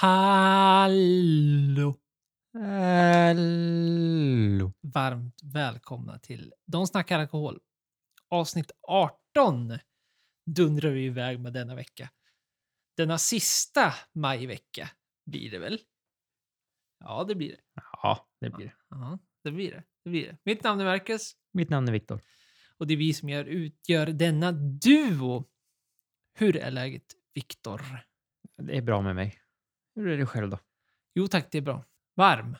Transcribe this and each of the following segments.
Hallå! Hallå. Varmt välkomna till De snackar alkohol. Avsnitt 18 dundrar vi iväg med denna vecka. Denna sista majvecka blir det väl? Ja, det blir det. Ja, det blir det. Ja, det blir det. det, blir det. Mitt namn är Marcus Mitt namn är Viktor. och det är vi som gör, utgör denna duo. Hur är läget, Viktor? Det är bra med mig. Hur är det själv då? Jo tack, det är bra. Varm.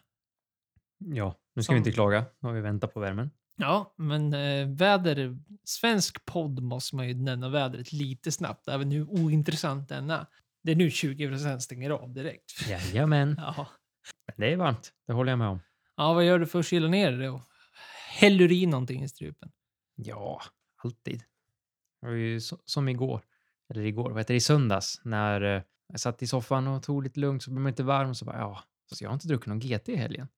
Ja, nu ska Som- vi inte klaga. Nu har vi väntat på värmen. Ja, men eh, väder... Svensk podd måste man ju nämna vädret lite snabbt, även hur ointressant denna. Det är nu 20 stänger av direkt. Jajamän. Ja. Men det är varmt. Det håller jag med om. ja, vad gör du för att kyla ner det då? Häller du i någonting i strupen? Ja, alltid. Det var ju så, som igår. Eller igår, vad heter det? I söndags. När eh, jag satt i soffan och tog lite lugnt så blev man inte varm. Så bara, ja, fast jag har inte druckit någon GT i helgen.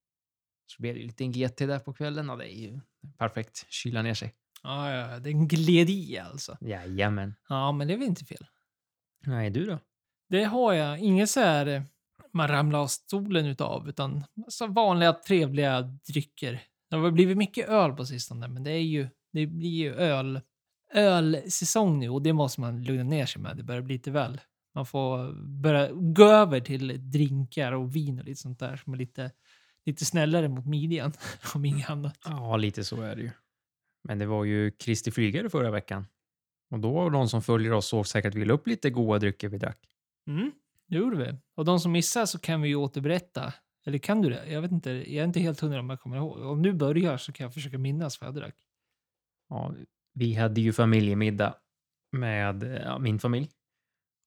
Så blev det ju lite en GT där på kvällen och det är ju perfekt. Kyla ner sig. Ja, ja, den gled i alltså. Jajamän. Ja, men det är väl inte fel. Nej, du då? Det har jag. Inget så här eh, man ramlar av stolen utav, utan så vanliga trevliga drycker. Det har blivit mycket öl på sistone, men det är ju, det blir ju öl, ölsäsong nu och det måste man lugna ner sig med. Det börjar bli lite väl. Man får börja gå över till drinkar och vin och lite sånt där som är lite, lite snällare mot midjan, om inget annat. Ja, lite så är det ju. Men det var ju Kristi flygare förra veckan. Och då var de som följer oss såg säkert vi upp lite goda drycker vi drack. Mm, det gjorde vi. Och de som missar så kan vi ju återberätta. Eller kan du det? Jag vet inte. Jag är inte helt hundra om jag kommer ihåg. Om du börjar så kan jag försöka minnas vad jag drack. Ja, vi hade ju familjemiddag med ja, min familj.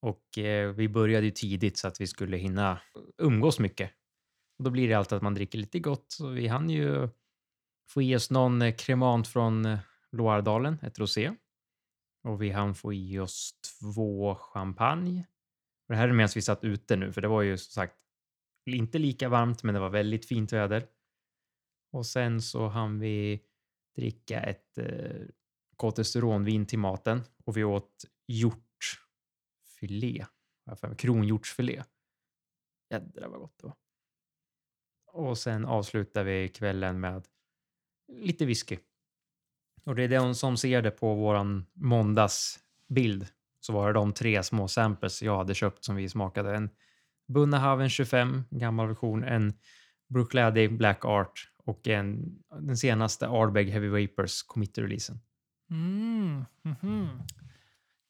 Och eh, vi började ju tidigt så att vi skulle hinna umgås mycket. Och då blir det alltid att man dricker lite gott. Så vi hann ju få i oss någon eh, kremant från eh, Loiredalen, ett rosé. Och vi hann få i oss två champagne. Och det här är medan vi satt ute nu, för det var ju som sagt inte lika varmt, men det var väldigt fint väder. Och sen så hann vi dricka ett eh, kolesteronvin till maten och vi åt hjort mig, Kronhjortsfilé. Jädrar vad gott det var. Och sen avslutar vi kvällen med lite whisky. Och det är de som ser det på våran måndagsbild. Så var det de tre små samples jag hade köpt som vi smakade. En Bunnahaven 25, gammal version, en Brooklady Black Art och en, den senaste Ardbeg Heavy Vapors committee-releasen. Mm, mhm.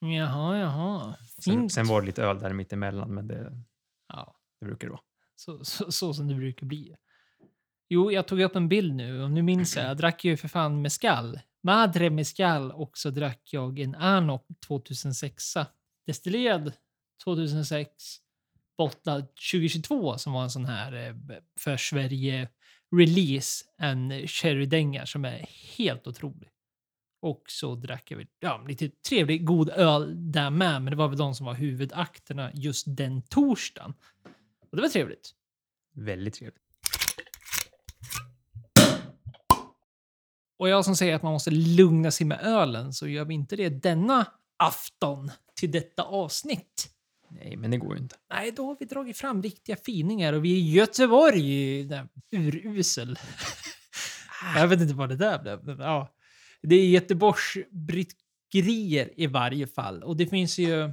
Jaha, jaha. Sen, sen var det lite öl där mittemellan, men det, Ja, det brukar det vara. så, så, så som det brukar bli. Jo, jag tog upp en bild nu och nu minns jag. Jag drack ju för fan mescal. Madre mescal och så drack jag en Anok 2006. Destillerad 2006. Bottlad 2022 som var en sån här eh, för Sverige release. En sherrydänga som är helt otrolig. Och så drack jag väl, ja, lite trevlig, god öl där med. Men det var väl de som var huvudakterna just den torsdagen. Och det var trevligt. Väldigt trevligt. Och jag som säger att man måste lugna sig med ölen så gör vi inte det denna afton till detta avsnitt. Nej, men det går ju inte. Nej, då har vi dragit fram riktiga finingar och vi är i Göteborg. Urusel. jag vet inte vad det där blev. Ja. Det är Göteborgs bryggerier i varje fall. Och det finns ju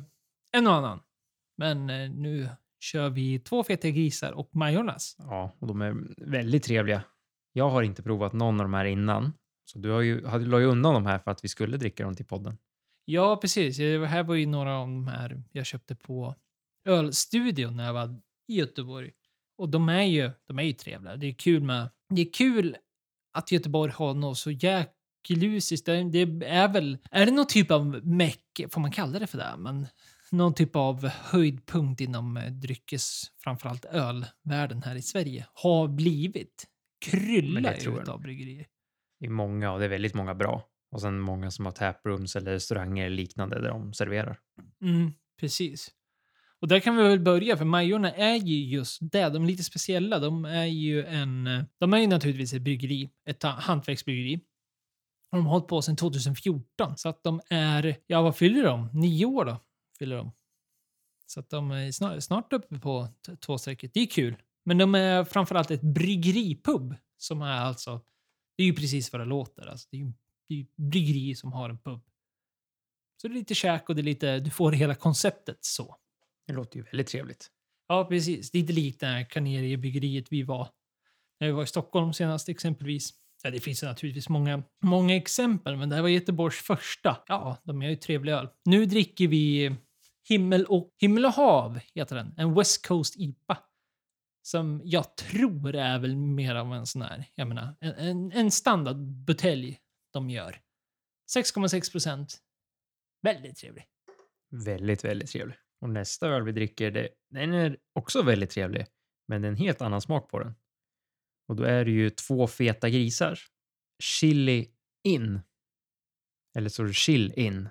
en och annan. Men eh, nu kör vi två feta grisar och Majornas. Ja, och de är väldigt trevliga. Jag har inte provat någon av de här innan. Så du har ju, hade, la ju undan de här för att vi skulle dricka dem till podden. Ja, precis. Det här var ju några av de här jag köpte på ölstudion när jag var i Göteborg. Och de är ju, de är ju trevliga. Det är kul med... Det är kul att Göteborg har något så jäkelusiskt. Det det är väl... Är det någon typ av meck, får man kalla det för det? Men någon typ av höjdpunkt inom eh, dryckes, framförallt ölvärlden här i Sverige, har blivit. Men Kryllar det tror jag ju av bryggerier. Det är många och det är väldigt många bra. Och sen många som har taprooms eller restauranger eller liknande där de serverar. Mm, precis. Och där kan vi väl börja, för Majorna är ju just det. De är lite speciella. De är ju en... De är ju naturligtvis ett bryggeri, ett ha- hantverksbryggeri. Och de har hållit på sedan 2014. Så att de är... Ja, vad fyller de? Nio år då? Fyller de. Så att de är snart, snart uppe på tvåstrecket. Det är kul. Men de är framförallt ett bryggeripub som är alltså... Det är ju precis vad det låter. Alltså, det är ju det är ju bryggeri som har en pub. Så det är lite käk och det är lite... Du får hela konceptet så. Det låter ju väldigt trevligt. Ja, precis. Det är inte likt det här Carnegie-bryggeriet vi var när vi var i Stockholm senast exempelvis. Ja, det finns naturligtvis många, många exempel, men det här var Göteborgs första. Ja, de är ju trevlig öl. Nu dricker vi Himmel och, Himmel och hav, heter den. En West Coast IPA. Som jag tror är väl mer av en sån här, jag menar, en, en, en standardbutelj de gör. 6,6 procent. Väldigt trevlig. Väldigt, väldigt trevlig. Och nästa öl vi dricker, det, den är också väldigt trevlig. Men det är en helt annan smak på den. Och då är det ju två feta grisar. Chili in. Eller så chill in.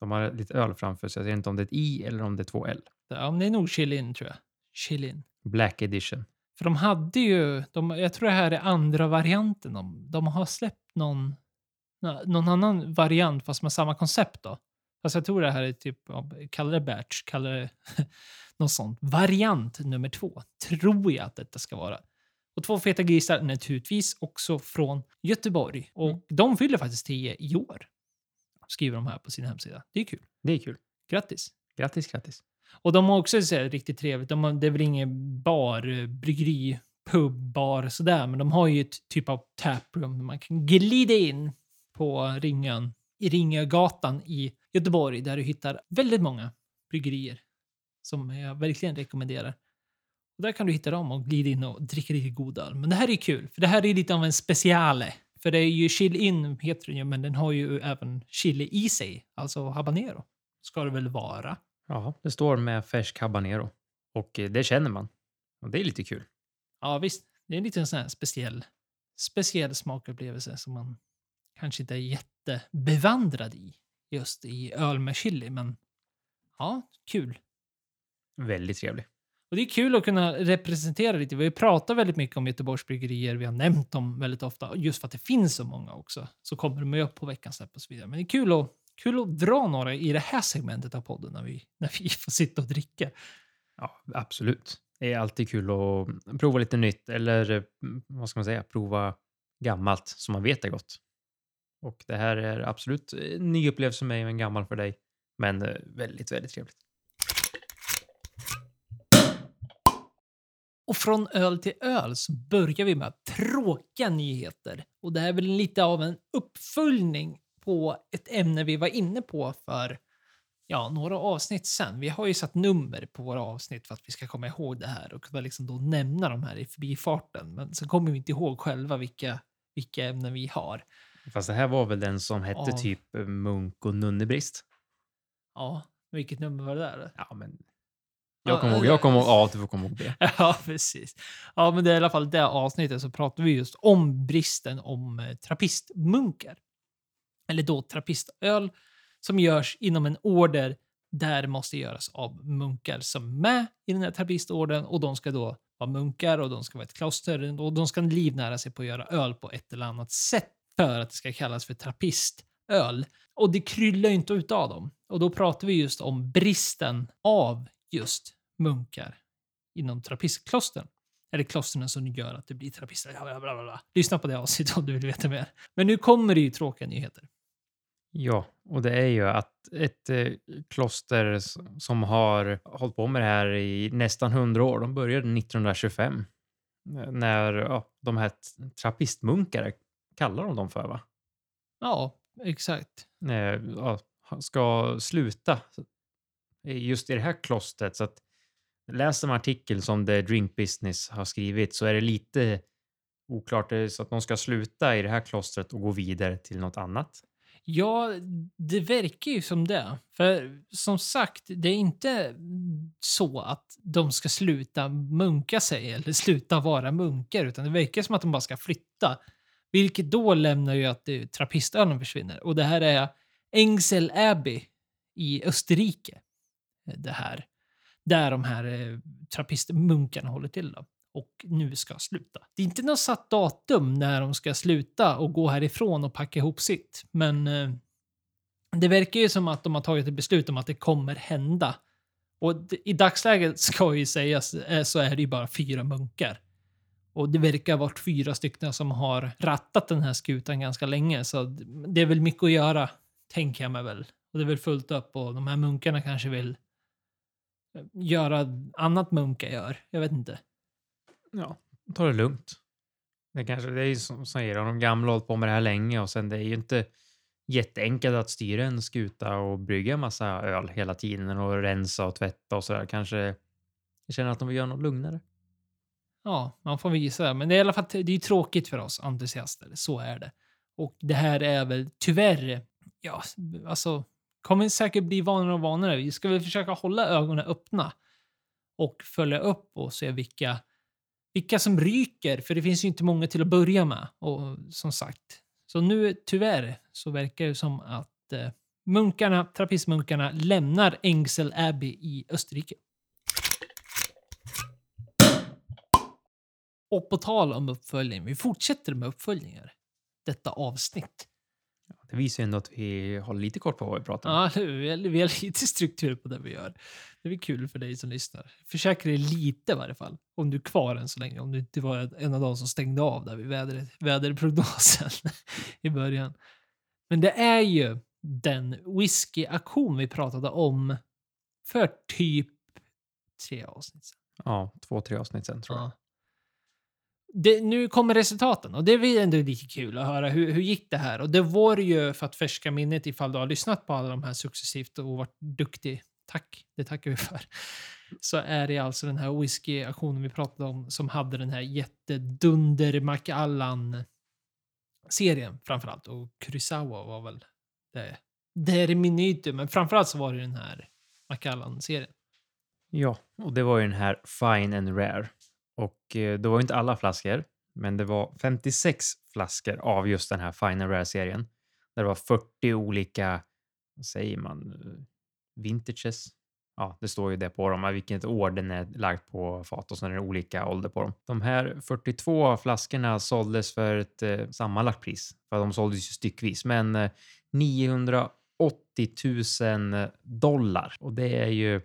De har lite öl framför sig. Jag vet inte om det är ett i eller om det är två L. Ja, men det är nog Chilin tror jag. Chilin. Black edition. För de hade ju, de, jag tror det här är andra varianten. De, de har släppt någon, nå- någon annan variant fast med samma koncept då. Fast jag tror det här är typ, kalla det batch, kalla det något sånt. Variant nummer två, tror jag att detta ska vara. Och två feta grisar naturligtvis också från Göteborg. Och Mm. de fyller faktiskt 10 i år. Skriver de här på sin hemsida. Det är kul. Det är kul. Grattis! Grattis, grattis. Och de har också så här, riktigt trevligt. De har, det är väl ingen bar, eh, bryggeri, pub, bar sådär. Men de har ju ett typ av taproom. där Man kan glida in på Ringön, i Ringögatan i Göteborg där du hittar väldigt många bryggerier som jag verkligen rekommenderar. Och där kan du hitta dem och glida in och dricka lite god öl. Men det här är kul, för det här är lite av en speciale. För det är ju chill in, heter den ju, men den har ju även chili i sig. Alltså habanero. Ska det väl vara. Ja, det står med färsk habanero. Och eh, det känner man. Och det är lite kul. Ja, visst. Det är en liten sån här speciell, speciell smakupplevelse som man kanske inte är jättebevandrad i just i öl med chili, men ja, kul. Väldigt trevlig. Och det är kul att kunna representera lite. Vi pratar väldigt mycket om Göteborgs bryggerier. Vi har nämnt dem väldigt ofta. Just för att det finns så många också. Så kommer de ju upp på veckans släpp och så vidare. Men det är kul att, kul att dra några i det här segmentet av podden när vi, när vi får sitta och dricka. Ja, absolut. Det är alltid kul att prova lite nytt eller eh, vad ska man säga, prova gammalt som man vet är gott. Och det här är absolut en ny upplevelse för mig men gammal för dig. Men eh, väldigt, väldigt trevligt. Och från öl till öl så börjar vi med tråkiga nyheter. Och det här är väl lite av en uppföljning på ett ämne vi var inne på för ja, några avsnitt sen. Vi har ju satt nummer på våra avsnitt för att vi ska komma ihåg det här och kunna liksom då nämna de här i förbifarten. Men så kommer vi inte ihåg själva vilka, vilka ämnen vi har. Fast det här var väl den som hette Ja. typ Munk och Nunnebrist? Ja, vilket nummer var det där? Ja, men jag kommer ihåg, jag kommer ihåg A, du komma ihåg B. Ja, precis. Ja, men det är i alla fall det avsnittet så pratar vi just om bristen om eh, trappistmunkar. Eller då trappistöl som görs inom en order där det måste göras av munkar som är med i den här trappistorden och de ska då vara munkar och de ska vara ett kloster och de ska livnära sig på att göra öl på ett eller annat sätt för att det ska kallas för trappistöl. Och det kryllar ju inte ut av dem. Och då pratar vi just om bristen av just munkar inom trappistklostren. Eller klostren som gör att det blir trappister. Bla, bla, bla. Lyssna på det avsnittet om du vill veta mer. Men nu kommer det ju tråkiga nyheter. Ja, och det är ju att ett eh, kloster som har hållit på med det här i nästan hundra år, de började 1925. eh, När ja, de här t- trappistmunkar kallar de dem för, va? Ja, exakt. Eh, ja, ska sluta just i det här klostret. Så att läser man artikel som The Drink Business har skrivit så är det lite oklart. Det är Så att de ska sluta i det här klostret och gå vidare till något annat. Ja, det verkar ju som det. För som sagt, det är inte så att de ska sluta munka sig eller sluta vara munkar, utan det verkar som att de bara ska flytta. Vilket då lämnar ju att eh, trappistön trappistölen försvinner. Och det här är Engsel Abbey i Österrike. Eh, det här. Där de här eh, trappistmunkarna håller till. Då. Och nu ska sluta. Det är inte något satt datum när de ska sluta och gå härifrån och packa ihop sitt. Men eh, det verkar ju som att de har tagit ett beslut om att det kommer hända. Och i dagsläget ska ju sägas eh, så är det ju bara fyra munkar. Och det verkar ha varit fyra stycken som har rattat den här skutan ganska länge. Så det är väl mycket att göra, tänker jag mig väl. Och det är väl fullt upp och de här munkarna kanske vill göra annat munkar gör. Jag vet inte. Ja, ta det lugnt. Det, kanske, det är ju som säger, de gamla har hållit på med det här länge och sen det är ju inte jätteenkelt att styra en skuta och brygga en massa öl hela tiden och rensa och tvätta och sådär. Kanske känner att de vill göra något lugnare. Ja, man får visa det. Men det är i alla fall det är tråkigt för oss entusiaster. Så är det. Och det här är väl tyvärr, ja, alltså, kommer säkert bli vanligare och vanligare. Vi ska väl försöka hålla ögonen öppna och följa upp och se vilka, vilka som ryker. För det finns ju inte många till att börja med. Och som sagt, så nu tyvärr så verkar det som att eh, munkarna, trappistmunkarna lämnar Engsel Abbey i Österrike. Och på tal om uppföljning, vi fortsätter med uppföljningar. Detta avsnitt. Det visar ju ändå att vi håller lite kort på vad vi pratar om. Ja, vi har, vi har lite struktur på det vi gör. Det blir kul för dig som lyssnar. Försäkra dig lite i varje fall. Om du är kvar än så länge. Om du inte var en av de som stängde av där vid väder, väderprognosen i början. Men det är ju den whisky-aktion vi pratade om för typ tre avsnitt sedan. Ja, två, tre avsnitt sen tror jag. Ja. Det, nu kommer resultaten och det är ändå lite kul att höra hur, hur gick det här? Och det var ju för att färska minnet ifall du har lyssnat på alla de här successivt och varit duktig. Tack, det tackar vi för. Så är det alltså den här whisky-aktionen vi pratade om som hade den här jättedunder McAllan-serien framförallt. Och Kurosawa var väl det. Det är min men framförallt så var det den här McAllan-serien. Ja, och det var ju den här Fine and Rare. Och eh, det var ju inte alla flaskor, men det var 56 flaskor av just den här Fine Rare-serien. Där det var 40 olika, vad säger man, eh, vintages. Ja, det står ju det på dem, vilket år den är lagd på fat och sen är det olika ålder på dem. De här 42 flaskorna såldes för ett eh, sammanlagt pris, för de såldes ju styckvis, men eh, 980 000 dollar. Och det är ju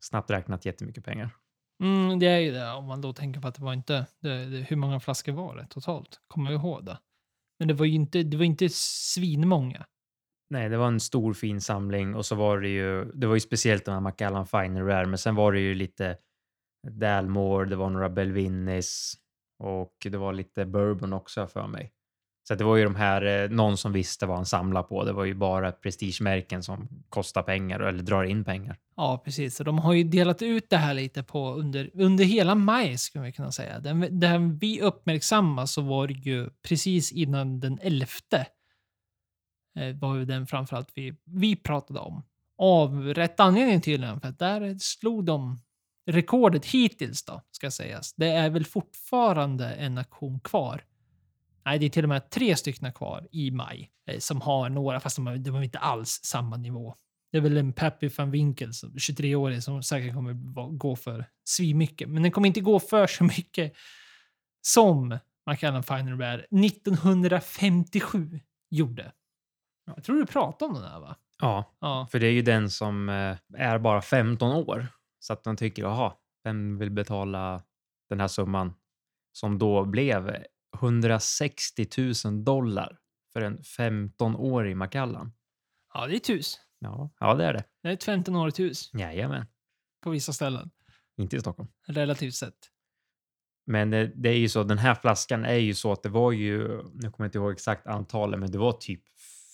snabbt räknat jättemycket pengar. Mm, det är ju det om man då tänker på att det var inte... Det, det, hur många flaskor var det totalt? Kommer jag ihåg det? Men det var ju inte, det var inte svinmånga. Nej, det var en stor fin samling och så var det ju, det var ju speciellt de här Macallan Finer Rare, men sen var det ju lite Dalmore, det var några Belvinnis och det var lite bourbon också för mig. Så det var ju de här, eh, någon som visste vad han samlar på. Det var ju bara prestigemärken som kostar pengar eller drar in pengar. Ja, precis. Så de har ju delat ut det här lite på under, under hela maj, skulle vi kunna säga. Den, den vi uppmärksammade så var det ju precis innan den elfte eh, var ju den framförallt vi, vi pratade om. Av rätt anledning tydligen, för att där slog de rekordet hittills då, ska sägas. Det är väl fortfarande en aktion kvar. Nej, det är till och med tre stycken kvar i maj eh, som har några, fast de har, de har inte alls samma nivå. Det är väl en Pappy van Winkels, 23-årig, som säkert kommer gå för svinmycket. Men den kommer inte gå för så mycket som Macallan Final Rare 1957 gjorde. Jag tror du pratade om den här va? Ja, Ja. för det är ju den som eh, är bara 15 år. Så att de tycker, jaha, vem vill betala den här summan? Som då blev 160 000 dollar för en 15-årig Macallan. Ja, det är ett hus. Ja, ja, det är det. Det är ett 15-årigt hus Jajamän. på vissa ställen. Inte i Stockholm. Relativt sett. Men det, det är ju så, den här flaskan är ju så att det var ju, nu kommer jag inte ihåg exakt antalet, men det var typ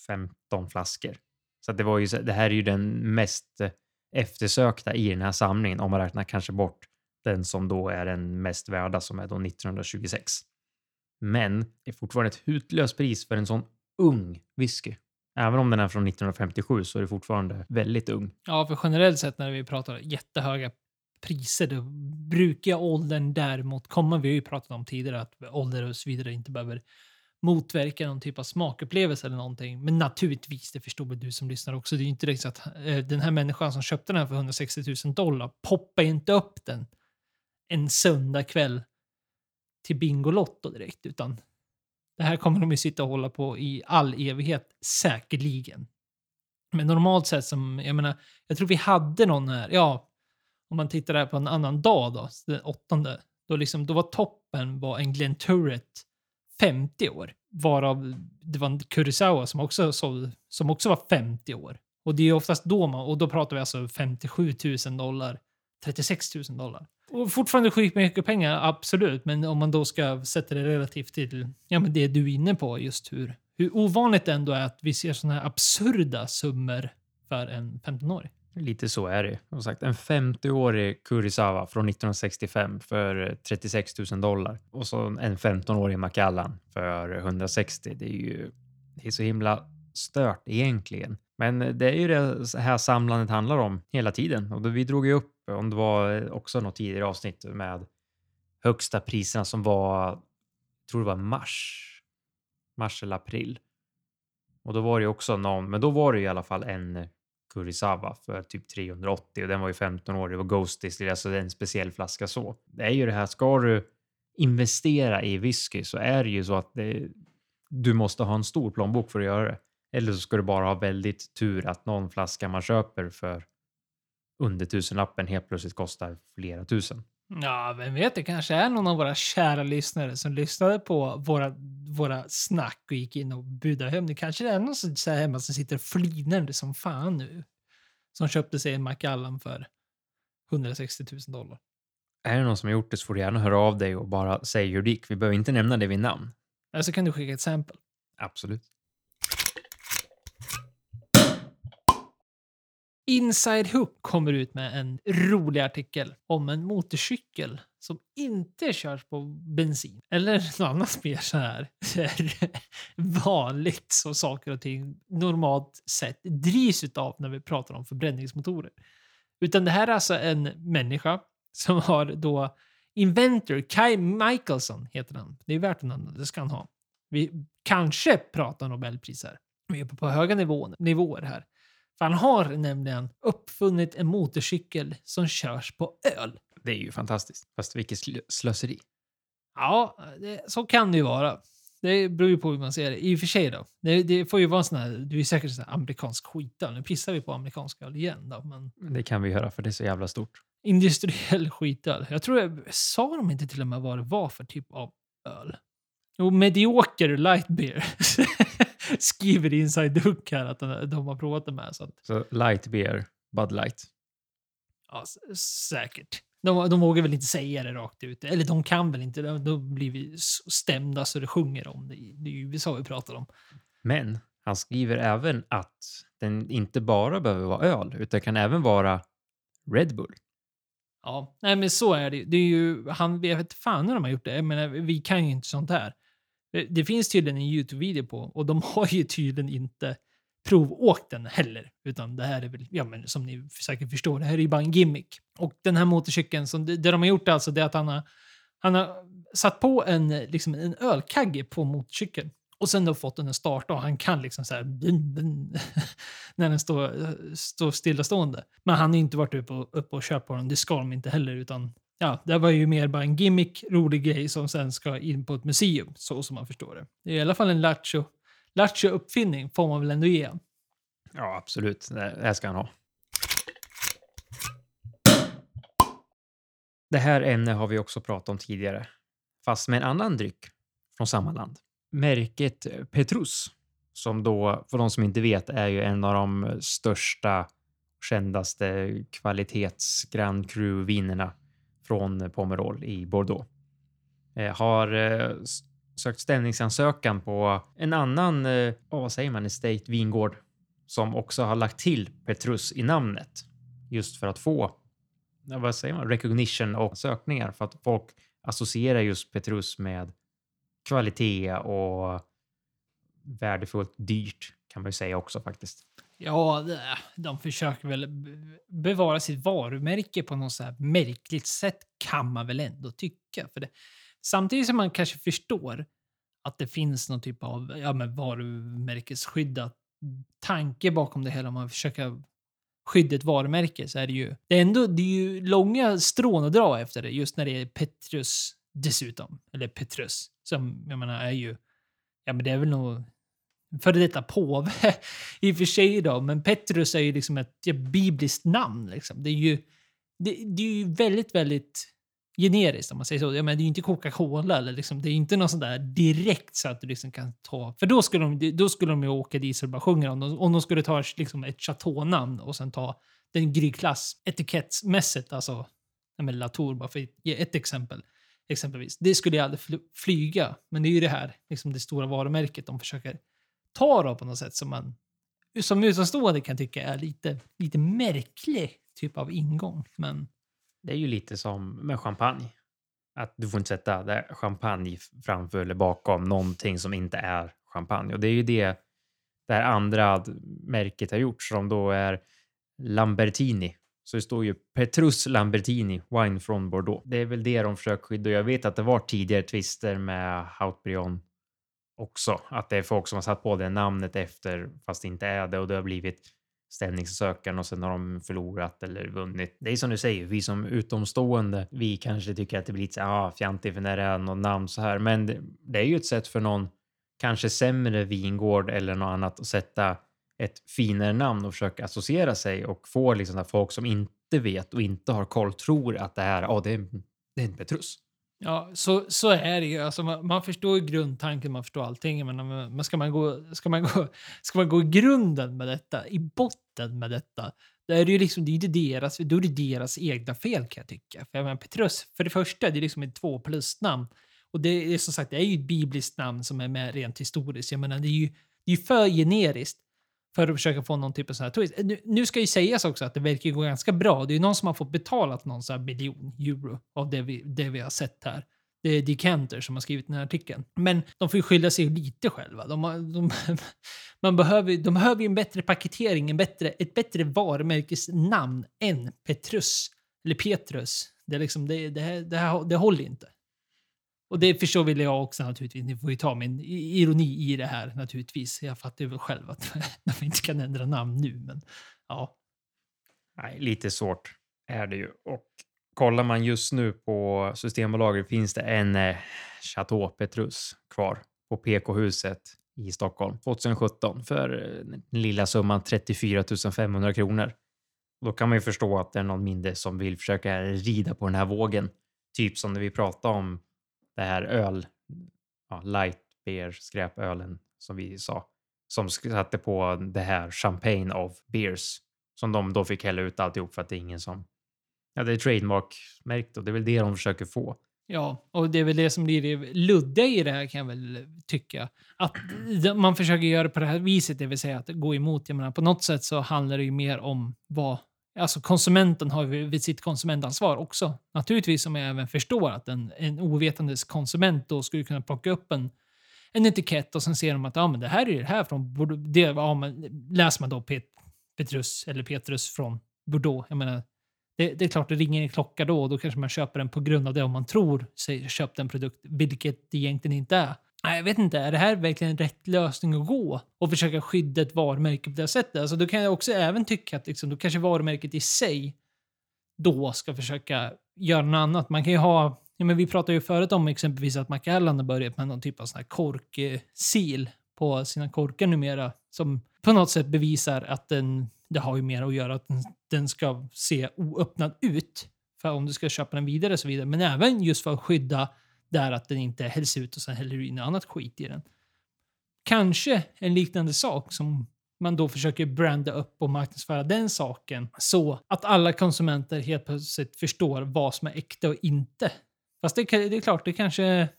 15 flaskor. Så att det var ju, så- det här är ju den mest eh, eftersökta i den här samlingen om man räknar kanske bort den som då är den mest värda som är då 1926. Men det är fortfarande ett hutlöst pris för en sån ung whisky. Även om den är från 1957 så är det fortfarande väldigt ung. Ja, för generellt sett när vi pratar jättehöga priser, då brukar åldern däremot komma. Vi har ju pratat om tidigare att ålder och så vidare inte behöver motverka någon typ av smakupplevelse eller någonting. Men naturligtvis, det förstår väl du som lyssnar också. Det är ju inte direkt så att eh, den här människan som köpte den här för 160 000 dollar poppar inte upp den en söndag kväll till Bingolotto direkt, utan det här kommer de ju sitta och hålla på i all evighet, säkerligen. Men normalt sett som, jag menar, jag tror vi hade någon här, ja, om man tittar här på en annan dag då, den åttonde, då, liksom, då var toppen var en Glenn Turret 50 år. Varav det var en Kurosawa som också, såld, som också var 50 år. Och det är oftast då man, och då pratar vi alltså 57 000 dollar, 36 000 dollar. Och fortfarande sjukt mycket pengar, absolut. Men om man då ska sätta det relativt till ja, men det du är inne på, just hur, hur ovanligt det ändå är att vi ser sådana här absurda summor för en 15-åring. Lite så är det. Som sagt, en 50-årig Kurosawa från 1965 för 36 000 dollar och så en 15-årig Macallan för 160. Det är ju det är så himla stört egentligen. Men det är ju det här samlandet handlar om hela tiden och vi drog ju upp om det var eh, också något tidigare avsnitt med högsta priserna som var, jag tror det var mars, mars eller april. Och då var det också någon, men då var det i alla fall en Kurisawa för typ 380 och den var ju 15 år. Det var Ghosties, alltså en speciell flaska så. Det är ju det här, ska du investera i whisky så är det ju så att det, du måste ha en stor plånbok för att göra det. Eller så ska du bara ha väldigt tur att någon flaska man köper för under tusenlappen helt plötsligt kostar flera tusen. Ja, vem vet, det kanske är någon av våra kära lyssnare som lyssnade på våra, våra snack och gick in och budade hem. Det kanske är någon som säger hemma som sitter flinande som fan nu. Som köpte sig en Macallan för 160 000 dollar. Är det någon som har gjort det så får du gärna höra av dig och bara säga hur det gick. Vi behöver inte nämna det vid namn. Eller så kan du skicka ett exempel. Absolut. Inside Hook kommer ut med en rolig artikel om en motorcykel som inte körs på bensin. Eller något annat mer så här vanligt som saker och ting normalt sett drivs av när vi pratar om förbränningsmotorer. Utan det här är alltså en människa som har då Inventor, Kai Michelson heter han. Det är värt en annan, det ska han ha. Vi kanske pratar Nobelpris här. Vi är på höga nivåer här. För han har nämligen uppfunnit en motorcykel som körs på öl. Det är ju fantastiskt. Fast vilket slöseri. Ja, det, så kan det ju vara. Det beror ju på hur man ser det. I och för sig då. Det, det får ju vara en sån här, du är säkert sån här amerikansk skitöl. Nu pissar vi på amerikansk öl igen då. Men... Det kan vi göra för det är så jävla stort. Industriell skitöl. Jag tror jag sa de inte till och med vad det var för typ av öl. Jo, medioker light beer. skriver Inside Hook här att de har provat det med. Så, att, så light beer, Bud Light? Ja, säkert. De, de vågar väl inte säga det rakt ut. Eller de kan väl inte. Då blir vi stämda så det sjunger om det. Det är ju USA vi pratar om. Men han skriver även att den inte bara behöver vara öl, utan kan även vara Red Bull. Ja, nej men så är det. Det är ju, han, vet fan hur de har gjort det. Men vi kan ju inte sånt här. Eh, det finns tydligen en YouTube-video på och de har ju tydligen inte provåkt den heller. Utan det här är väl, ja men som ni säkert förstår, det här är ju bara en gimmick. Och den här motorcykeln, som, det, det de har gjort alltså det är att han har, han har satt på en, liksom en ölkagge på motorcykeln. Och sen då fått den att starta och han kan liksom så här bim, bim, när den står, eh, står stillastående. Men han har inte varit uppe och, uppe och kört på den, det ska de inte heller utan ja, det var ju mer bara en gimmick, rolig grej som sen ska in på ett museum, så som man förstår det. Det är i alla fall en lattjo uppfinning får man väl ändå ge. Ja, absolut. Det här ska han ha. Det här ämnet har vi också pratat om tidigare, fast med en annan dryck från samma land. Märket Petrus, som då, för de som inte vet, är ju en av de största, kändaste kvalitets Grand Cru-vinerna från eh, Pomerol i Bordeaux. Eh, har eh, sökt stämningsansökan på en annan, vad säger man, estate vingård som också har lagt till Petrus i namnet just för att få vad säger man, recognition och sökningar för att folk associerar just Petrus med kvalitet och värdefullt dyrt kan man ju säga också faktiskt. Ja, de försöker väl bevara sitt varumärke på något så här märkligt sätt kan man väl ändå tycka. För det, samtidigt som man kanske förstår att det finns någon typ av ja, men varumärkesskyddat tanke bakom det hela. Om man försöker skydda ett varumärke så är det ju, det är ändå, det är ju långa strån att dra efter det just när det är Petrus dessutom. Eller Petrus som jag menar är ju, ja men det är väl nog före detta påve i och för sig då, men Petrus är ju liksom ett ja, bibliskt namn. Liksom. Det är ju det, det är ju väldigt, väldigt generiskt om man säger så. Jag menar, det är ju inte Coca-Cola eller liksom, det är inte något sånt där direkt så att du liksom kan ta... För då skulle de, då skulle de ju åka dit och bara sjunger om de, om de skulle ta liksom ett Chateau-namn och sen ta den Gry-klass etikettsmässigt, alltså med Latour bara för att ge ett exempel. Exempelvis. Det skulle jag aldrig flyga, men det är ju det här, liksom det stora varumärket de försöker ta av på något sätt som man som utomstående kan tycka är lite, lite märklig typ av ingång. Men Det är ju lite som med champagne. Att du får inte sätta det champagne framför eller bakom någonting som inte är champagne. Och det är ju det det här andra märket har gjort som då är Lambertini. Så det står ju Petrus Lambertini, wine från Bordeaux. Det är väl det de försöker skydda. Jag vet att det var tidigare tvister med Hautbrion också. Att det är folk som har satt på det namnet efter fast det inte är det och det har blivit ställningssökaren och sen har de förlorat eller vunnit. Det är som du säger, vi som utomstående, vi kanske tycker att det blir lite ah, fjantigt för när det är något namn så här. Men det, det är ju ett sätt för någon kanske sämre vingård eller något annat att sätta ett finare namn och försöka associera sig och få liksom folk som inte vet och inte har koll tror att det här, ja, ah, det, är, det är en Petrus. Ja, så, så är det ju. Alltså man, man förstår ju grundtanken, man förstår allting. Men, men ska, man gå, ska, man gå, ska man gå i grunden med detta, i botten med detta, då är det ju liksom, det är inte deras, då är det deras egna fel kan jag tycka. För jag menar, Petrus, för det första, det är liksom ett två plus-namn. Och det är som sagt, det är ju ett bibliskt namn som är med rent historiskt. Jag menar, det är ju det är för generiskt för att försöka få någon typ av sån här twist. Eh, nu, nu ska ju sägas också att det verkar gå ganska bra. Det är ju någon som har fått betalat någon sån här miljon euro av det vi, det vi har sett här. Det är Decanter som har skrivit den här artikeln. Men de får ju skylla sig lite själva. De, har, de, man behöver, de behöver ju en bättre paketering, en bättre, ett bättre varumärkesnamn än Petrus. Eller Petrus. Det, är liksom, det, det, här, det, här, det håller inte. Och det förstår väl jag också naturligtvis. Ni får ju ta min ironi i det här naturligtvis. Jag fattar ju väl själv att de inte kan ändra namn nu, men ja. Nej, lite svårt är det ju. Och kollar man just nu på Systembolaget finns det en eh, Chateau Petrus kvar på PK-huset i Stockholm 2017 för eh, den lilla summan 34 500 kronor. Då kan man ju förstå att det är någon mindre som vill försöka rida på den här vågen. Typ som när vi pratade om det här öl, ja, light beer, skräpölen som vi sa, som satte på det här champagne of beers som de då fick hälla ut alltihop för att det är ingen som Ja, det är trademark-märkt och det är väl det de försöker få. Ja, och det är väl det som blir det luddiga i det här kan jag väl tycka. Att man försöker göra på det här viset, det vill säga att gå emot. Jag menar, på något sätt så handlar det ju mer om vad Alltså konsumenten har ju vid sitt konsumentansvar också. Naturligtvis som jag även förstår att en, en ovetandes konsument då skulle kunna plocka upp en, en etikett och sen ser de att ja, men det här är det här från Bordeaux. Det, ja, men, läser man då Pet, Petrus eller Petrus från Bordeaux. Jag menar, det, det, är klart det ringer en klocka då och då kanske man köper den på grund av det om man tror sig köpt en produkt, vilket det egentligen inte är. Nej, jag vet inte, är det här verkligen rätt lösning att gå? Och försöka skydda ett varumärke på det sättet? Alltså, då kan jag också även tycka att liksom, då kanske varumärket i sig då ska försöka göra något annat. Man kan ju ha, ja, men vi pratade ju förut om exempelvis att Macallan har börjat med någon typ av sån här korksil på sina korkar numera som på något sätt bevisar att den, det har ju mer att göra att den, den ska se oöppnad ut för om du ska köpa den vidare och så vidare. Men även just för att skydda där att den inte hälls ut och sen häller du in annat skit i den. Kanske en liknande sak som man då försöker branda upp och marknadsföra den saken så att alla konsumenter helt plötsligt förstår vad som är äkta och inte. Fast det, det är klart, det kanske,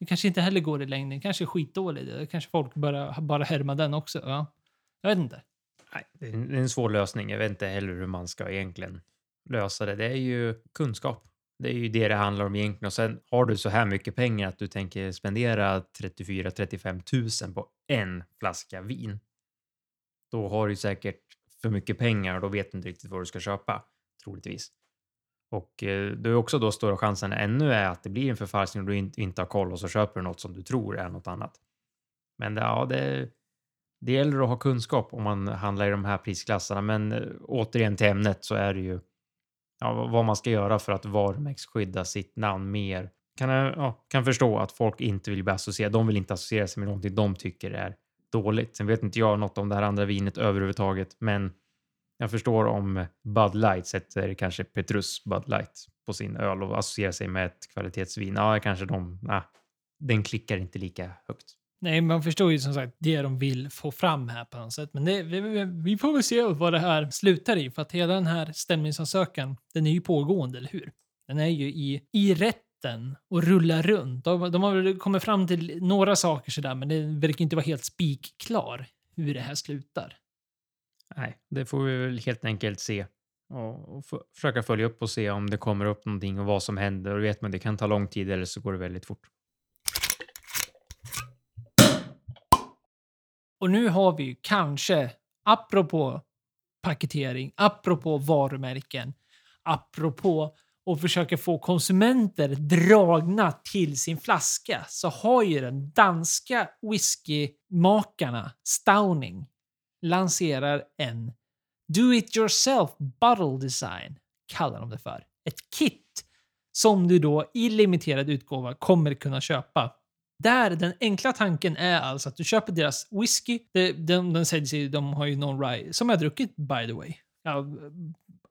det kanske inte heller går i längden. Det kanske är skitdåligt. Det kanske folk bara, bara härma den också. Ja. Jag vet inte. Nej, det är en svår lösning. Jag vet inte heller hur man ska egentligen lösa det. Det är ju kunskap. Det är ju det det handlar om egentligen. Och sen har du så här mycket pengar att du tänker spendera 34-35 000 på en flaska vin. Då har du säkert för mycket pengar och då vet du inte riktigt vad du ska köpa, troligtvis. Och eh, då är också då stora chansen ännu är att det blir en förfalskning och du inte har koll och så köper du något som du tror är något annat. Men det, ja, det, det gäller att ha kunskap om man handlar i de här prisklasserna. Men eh, återigen till ämnet så är det ju ja, vad man ska göra för att varumärkesskydda sitt namn mer. Kan, jag, ja, kan förstå att folk inte vill bli associerade. De vill inte associera sig med någonting de tycker är dåligt. Sen vet inte jag något om det här andra vinet överhuvudtaget, men Jag förstår om Bud Light sätter kanske Petrus Bud Light på sin öl och associerar sig med ett kvalitetsvin. Ja, kanske de... Nej, den klickar inte lika högt. Nej, man förstår ju som sagt det de vill få fram här på något sätt. Men det, vi, vi, får väl se vad det här slutar i. För att hela den här stämningsansökan, den är ju pågående, eller hur? Den är ju i, i rätten och rullar runt. De, de har väl kommit fram till några saker sådär, men det verkar inte vara helt spikklar hur det här slutar. Nej, det får vi väl helt enkelt se och, och försöka följa upp och se om det kommer upp någonting och vad som händer. Och vet man, det kan ta lång tid eller så går det väldigt fort. Och nu har vi ju kanske, apropå paketering, apropå varumärken, apropå att försöka få konsumenter dragna till sin flaska så har ju den danska whiskymakarna Stauning lanserar en Do it yourself bottle design, kallar de det för. Ett kit som du då i limiterad utgåva kommer kunna köpa. Där den enkla tanken är alltså att du köper deras whisky. De, de, de säger sig, de har ju någon rye som jag har druckit by the way. Ja,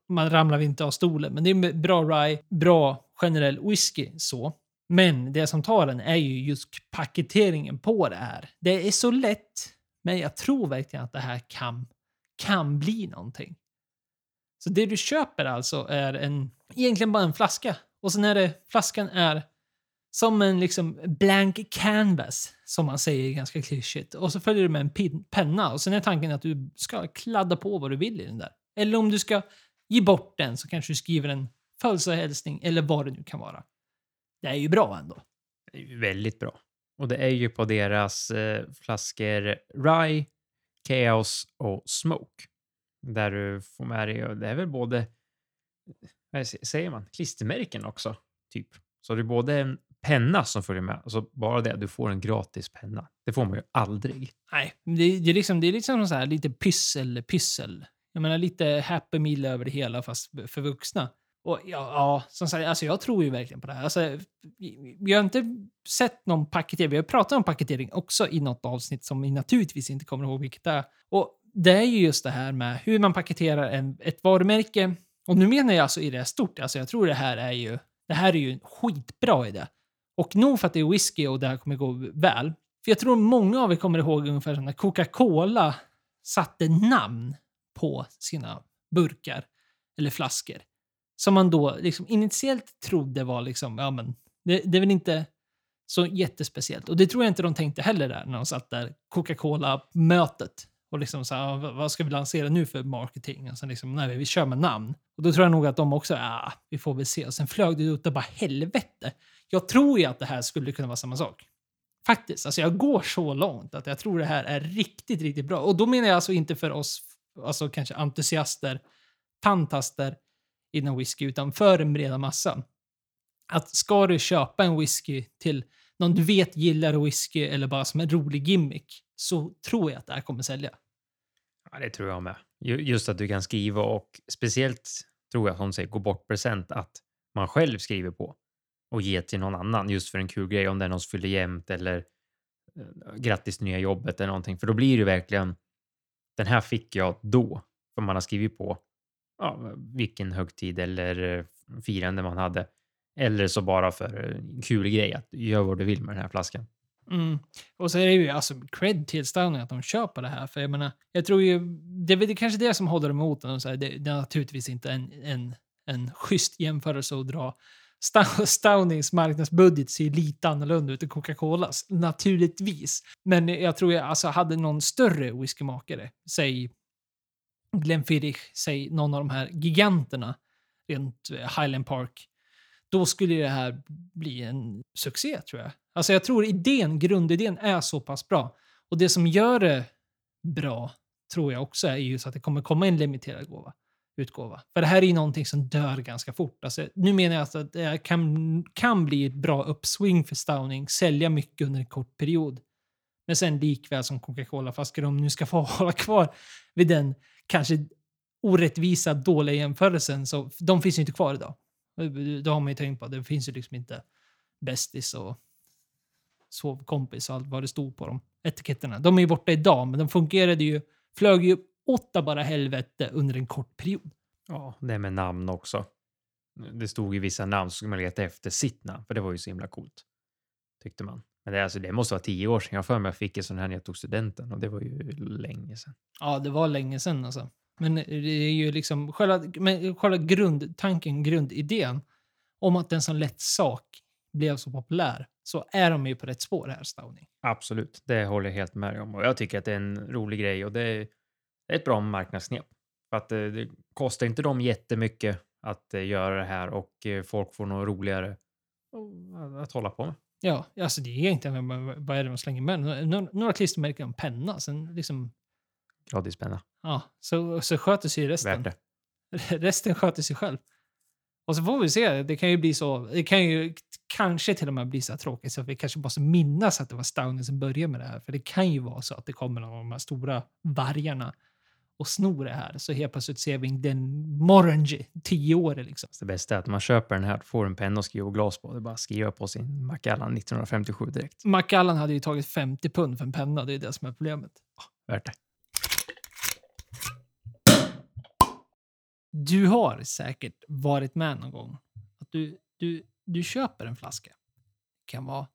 man ramlar inte av stolen, men det är bra rye, bra generell whisky så. Men det som tar den är ju just paketeringen på det här. Det är så lätt, men jag tror verkligen att det här kan, kan bli någonting. Så det du köper alltså är en, egentligen bara en flaska. Och sen är det, flaskan är som en liksom blank canvas, som man säger ganska klyschigt. Och så följer du med en pin, penna och sen är tanken att du ska kladda på vad du vill i den där. Eller om du ska ge bort den så kanske du skriver en födelsedagshälsning eller vad det nu kan vara. Det är ju bra ändå. Det är ju väldigt bra. Och det är ju på deras eh, flaskor Rye, Chaos och Smoke. Där du får med dig, det är väl både, eh, vad säger man, klistermärken också, typ. Så det är både en penna som följer med. Alltså bara det, du får en gratis penna. Det får man ju aldrig. Nej, det, det är liksom, det är liksom så här lite pyssel, pyssel. Jag menar lite happy meal över det hela fast för vuxna. Och ja, ja som sagt, alltså jag tror ju verkligen på det här. Alltså, vi har inte sett någon paketering. Vi har pratat om paketering också i något avsnitt som vi naturligtvis inte kommer ihåg vilket det är. Och det är ju just det här med hur man paketerar en, ett varumärke. Och nu menar jag alltså i det stort. Alltså jag tror det här är ju, det här är ju en skitbra idé. Och nog för att det är whisky och det här kommer gå väl. För jag tror många av er kommer ihåg ungefär som när Coca-Cola satte namn på sina burkar eller flaskor. Som man då liksom initiellt trodde var liksom, ja men, det, det är väl inte så jättespeciellt. Och det tror jag inte de tänkte heller där när de satt där, Coca-Cola-mötet. Och liksom så här, vad ska vi lansera nu för marketing? Och sen liksom, nej, vi kör med namn. Och då tror jag nog att de också, ja, vi får väl se. Och sen flög det ut och bara helvete. Jag tror ju att det här skulle kunna vara samma sak. Faktiskt. Alltså jag går så långt att jag tror det här är riktigt, riktigt bra. Och då menar jag alltså inte för oss, alltså kanske entusiaster, fantaster inom whisky, utan för den breda massan. Att ska du köpa en whisky till någon du vet gillar whisky eller bara som en rolig gimmick så tror jag att det här kommer sälja. Ja, det tror jag med. Just att du kan skriva och speciellt tror jag som säger gå bort present att man själv skriver på och ge till någon annan just för en kul grej om det är någon som fyller jämnt eller eh, grattis till nya jobbet eller någonting. För då blir det verkligen den här fick jag då för man har skrivit på ja, vilken högtid eller eh, firande man hade. Eller så bara för en kul grej att gör vad du vill med den här flaskan. Mm. Och så är det ju alltså cred till Stanley att de köper det här. För jag menar, jag tror ju, det är väl kanske det som håller emot dem. Det, det är naturligtvis inte en, en, en schysst jämförelse att dra. Stownings marknadsbudget ser ju lite annorlunda ut än Coca-Colas, naturligtvis. Men jag tror jag alltså hade någon större whiskymakare, säg Glenfiddich, säg någon av de här giganterna rent eh, Highland Park, då skulle det här bli en succé tror jag. Alltså jag tror idén, grundidén är så pass bra. Och det som gör det bra tror jag också är just att det kommer komma en limiterad gåva, utgåva. För det här är ju någonting som dör ganska fort. Alltså, nu menar jag att det kan, kan bli ett bra uppswing för Stowning, sälja mycket under en kort period. Men sen likväl som Coca-Cola-flaskor, om nu ska få hålla kvar vid den kanske orättvisa, dåliga jämförelsen, så de finns ju inte kvar idag. Det har man ju tänkt på det finns ju liksom inte Bästis och sovkompis och allt vad det stod på de etiketterna. De är ju borta idag, men de fungerade ju, flög ju åtta bara helvete under en kort period. Ja, det med namn också. Det stod ju vissa namn så skulle man leta efter sitt namn, för det var ju så himla coolt. Tyckte man. Men det, alltså, det måste vara tio år sedan. Jag för mig jag fick en sån här när jag tog studenten och det var ju länge sedan. Ja, det var länge sedan alltså. Men det är ju liksom själva, men själva grundtanken, grundidén om att en sån lätt sak blev så populär så är de ju på rätt spår här, Stauning. Absolut, det håller jag helt med om och jag tycker att det är en rolig grej och det är ett bra marknadsknep. För att eh, det kostar inte dem jättemycket att eh, göra det här och eh, folk får något roligare att hålla på med. Ja, alltså det är egentligen vad är det de slänger med? Några, några klistermärken och penna, sen liksom... Gratispenna. Ja, så, så sköter sig resten. Värt det. Resten sköter sig själv. Och så får vi se. Det kan ju bli så. Det kan ju kanske till och med bli så tråkigt så att vi kanske måste minnas att det var Stauning som började med det här. För det kan ju vara så att det kommer någon av de här stora vargarna och snor det här. Så helt plötsligt ser vi den Morangi, tio år liksom. Det bästa är att man köper den här får en penna och skriver glas på. Det är bara att skriva på sin Macallan 1957 direkt. Macallan hade ju tagit 50 pund för en penna. Det är det som är problemet. Värt det. Du har säkert varit med någon gång att du, du, du köper en flaska. Det kan vara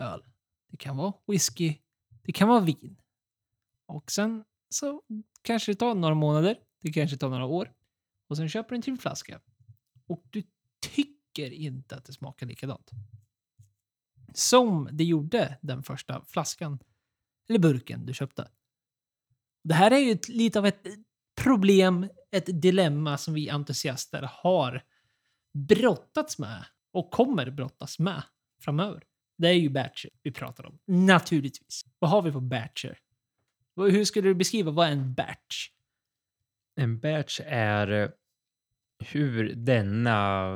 öl, det kan vara whisky, det kan vara vin. Och sen så kanske det tar några månader, det kanske tar några år. Och sen köper du en till flaska. Och du tycker inte att det smakar likadant. Som det gjorde den första flaskan, eller burken du köpte. Det här är ju ett, lite av ett problem, ett dilemma som vi entusiaster har brottats med och kommer brottas med framöver. Det är ju batcher vi pratar om, naturligtvis. Vad har vi på batcher? Hur skulle du beskriva vad en batch? En batch är eh, hur denna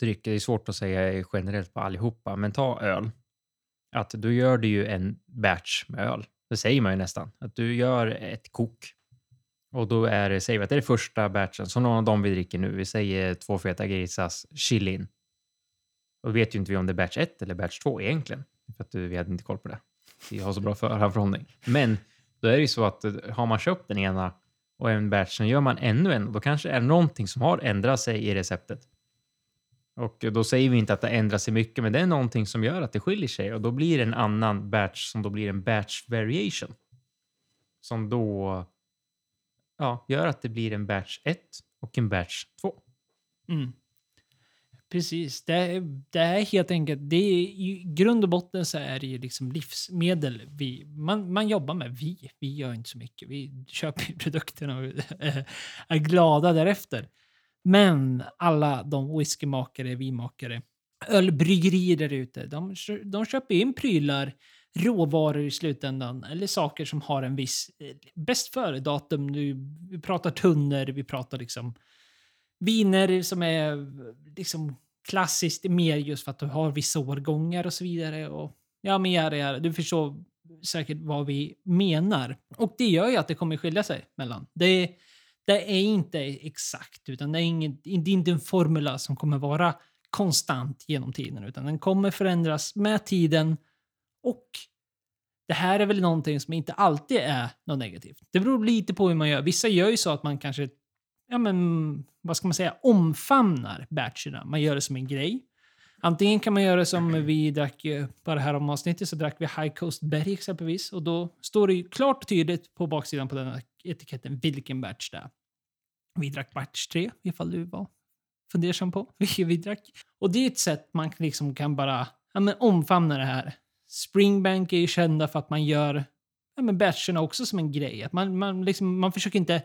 dryck, det är svårt att säga generellt på allihopa, men ta öl. Att då gör du ju en batch med öl. Det säger man ju nästan. Att du gör ett kok. Och då är det, säger vi att det är första batchen, som någon av dem vi dricker nu. Vi säger två feta grisas chilin. Och vet ju inte vi om det är batch 1 eller batch 2 egentligen. För att vi hade inte koll på det. Vi har så bra förhandsförhållning. Men då är det ju så att eh, har man köpt den ena och en batch, sen gör man ännu en, då kanske det är någonting som har ändrat sig i receptet. Och då säger vi inte att det ändrar sig mycket, men det är någonting som gör att det skiljer sig och då blir det en annan batch som då blir en batch variation. Som då ja, gör att det blir en batch 1 och en batch 2. Mm. Precis. Det är, det är helt enkelt, det är, i grund och botten så är det ju liksom livsmedel vi, man, man jobbar med. Vi, vi gör inte så mycket. Vi köper produkterna och är glada därefter. Men alla de whiskymakare, vinmakare, ölbryggerier där ute, de, de köper in prylar, råvaror i slutändan eller saker som har en viss eh, bäst före-datum. Vi pratar tunnor, vi pratar liksom viner som är liksom klassiskt mer just för att du har vissa årgångar och så vidare. Och, ja, men ja, ja, du förstår säkert vad vi menar. Och det gör ju att det kommer skilja sig mellan. Det, det är inte exakt, utan det är, ingen, det är inte en formula som kommer vara konstant genom tiden, utan den kommer förändras med tiden. Och det här är väl någonting som inte alltid är något negativt. Det beror lite på hur man gör. Vissa gör ju så att man kanske ja men, vad ska man säga, omfamnar batcherna. Man gör det som en grej. Antingen kan man göra som vi drack eh, bara här om avsnittet så drack vi High Coast Berry exempelvis och då står det ju klart och tydligt på baksidan på den här etiketten vilken batch det är. Vi drack batch 3 ifall du var fundersam på vilken vi drack. Och det är ett sätt man liksom kan bara ja, men omfamna det här. Springbank är ju kända för att man gör ja, men batcherna också som en grej. Att man, man, liksom, man försöker inte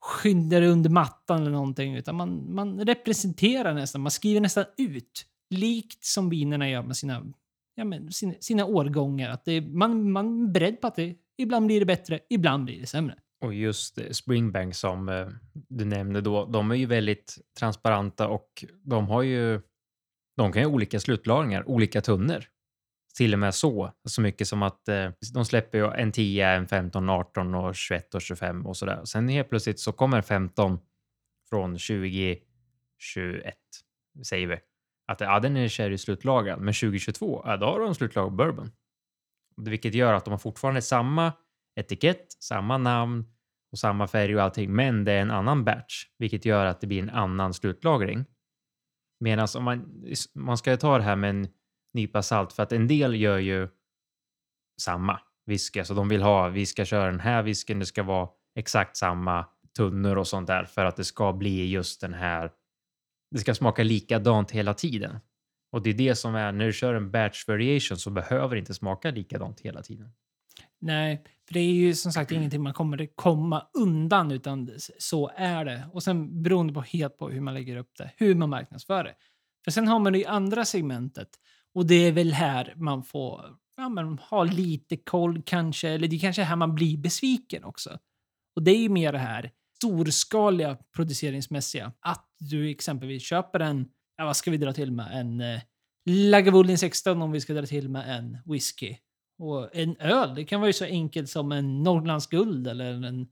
skyndar under mattan eller någonting, utan man, man representerar nästan, man skriver nästan ut, likt som vinerna gör med sina, ja, men sina, sina årgångar. Att det, man, man är beredd på att det, ibland blir det bättre, ibland blir det sämre. Och just eh, Springbank som eh, du nämnde då, de är ju väldigt transparenta och de har ju, de kan ju ha olika slutlagringar, olika tunnor till och med så, så mycket som att eh, de släpper ju en 10, en 15, 18 och 21 och 25 och så där. Sen helt plötsligt så kommer 15 från 2021, säger vi. Att ja, den är sherry slutlagrad, men 2022, ja, då har de slutlagad bourbon. Vilket gör att de har fortfarande samma etikett, samma namn och samma färg och allting, men det är en annan batch, vilket gör att det blir en annan slutlagring. Medan om man, man ska ta det här med en nypa salt, för att en del gör ju samma whisky, alltså de vill ha, vi ska köra den här whiskyn, det ska vara exakt samma tunnor och sånt där för att det ska bli just den här, det ska smaka likadant hela tiden. Och det är det som är, när du kör en batch variation så behöver det inte smaka likadant hela tiden. Nej, för det är ju som sagt ingenting man kommer komma undan, utan så är det. Och sen beroende på helt på hur man lägger upp det, hur man marknadsför det. För sen har man det i andra segmentet och det är väl här man får ja, men, ha lite koll kanske, eller det är kanske är här man blir besviken också. Och det är ju mer det här storskaliga produceringsmässiga. Att du exempelvis köper en, ja, vad ska vi dra till med, en eh, Lagavulin 16 om vi ska dra till med en whisky. Och en öl, det kan vara ju så enkelt som en Norrlands guld eller en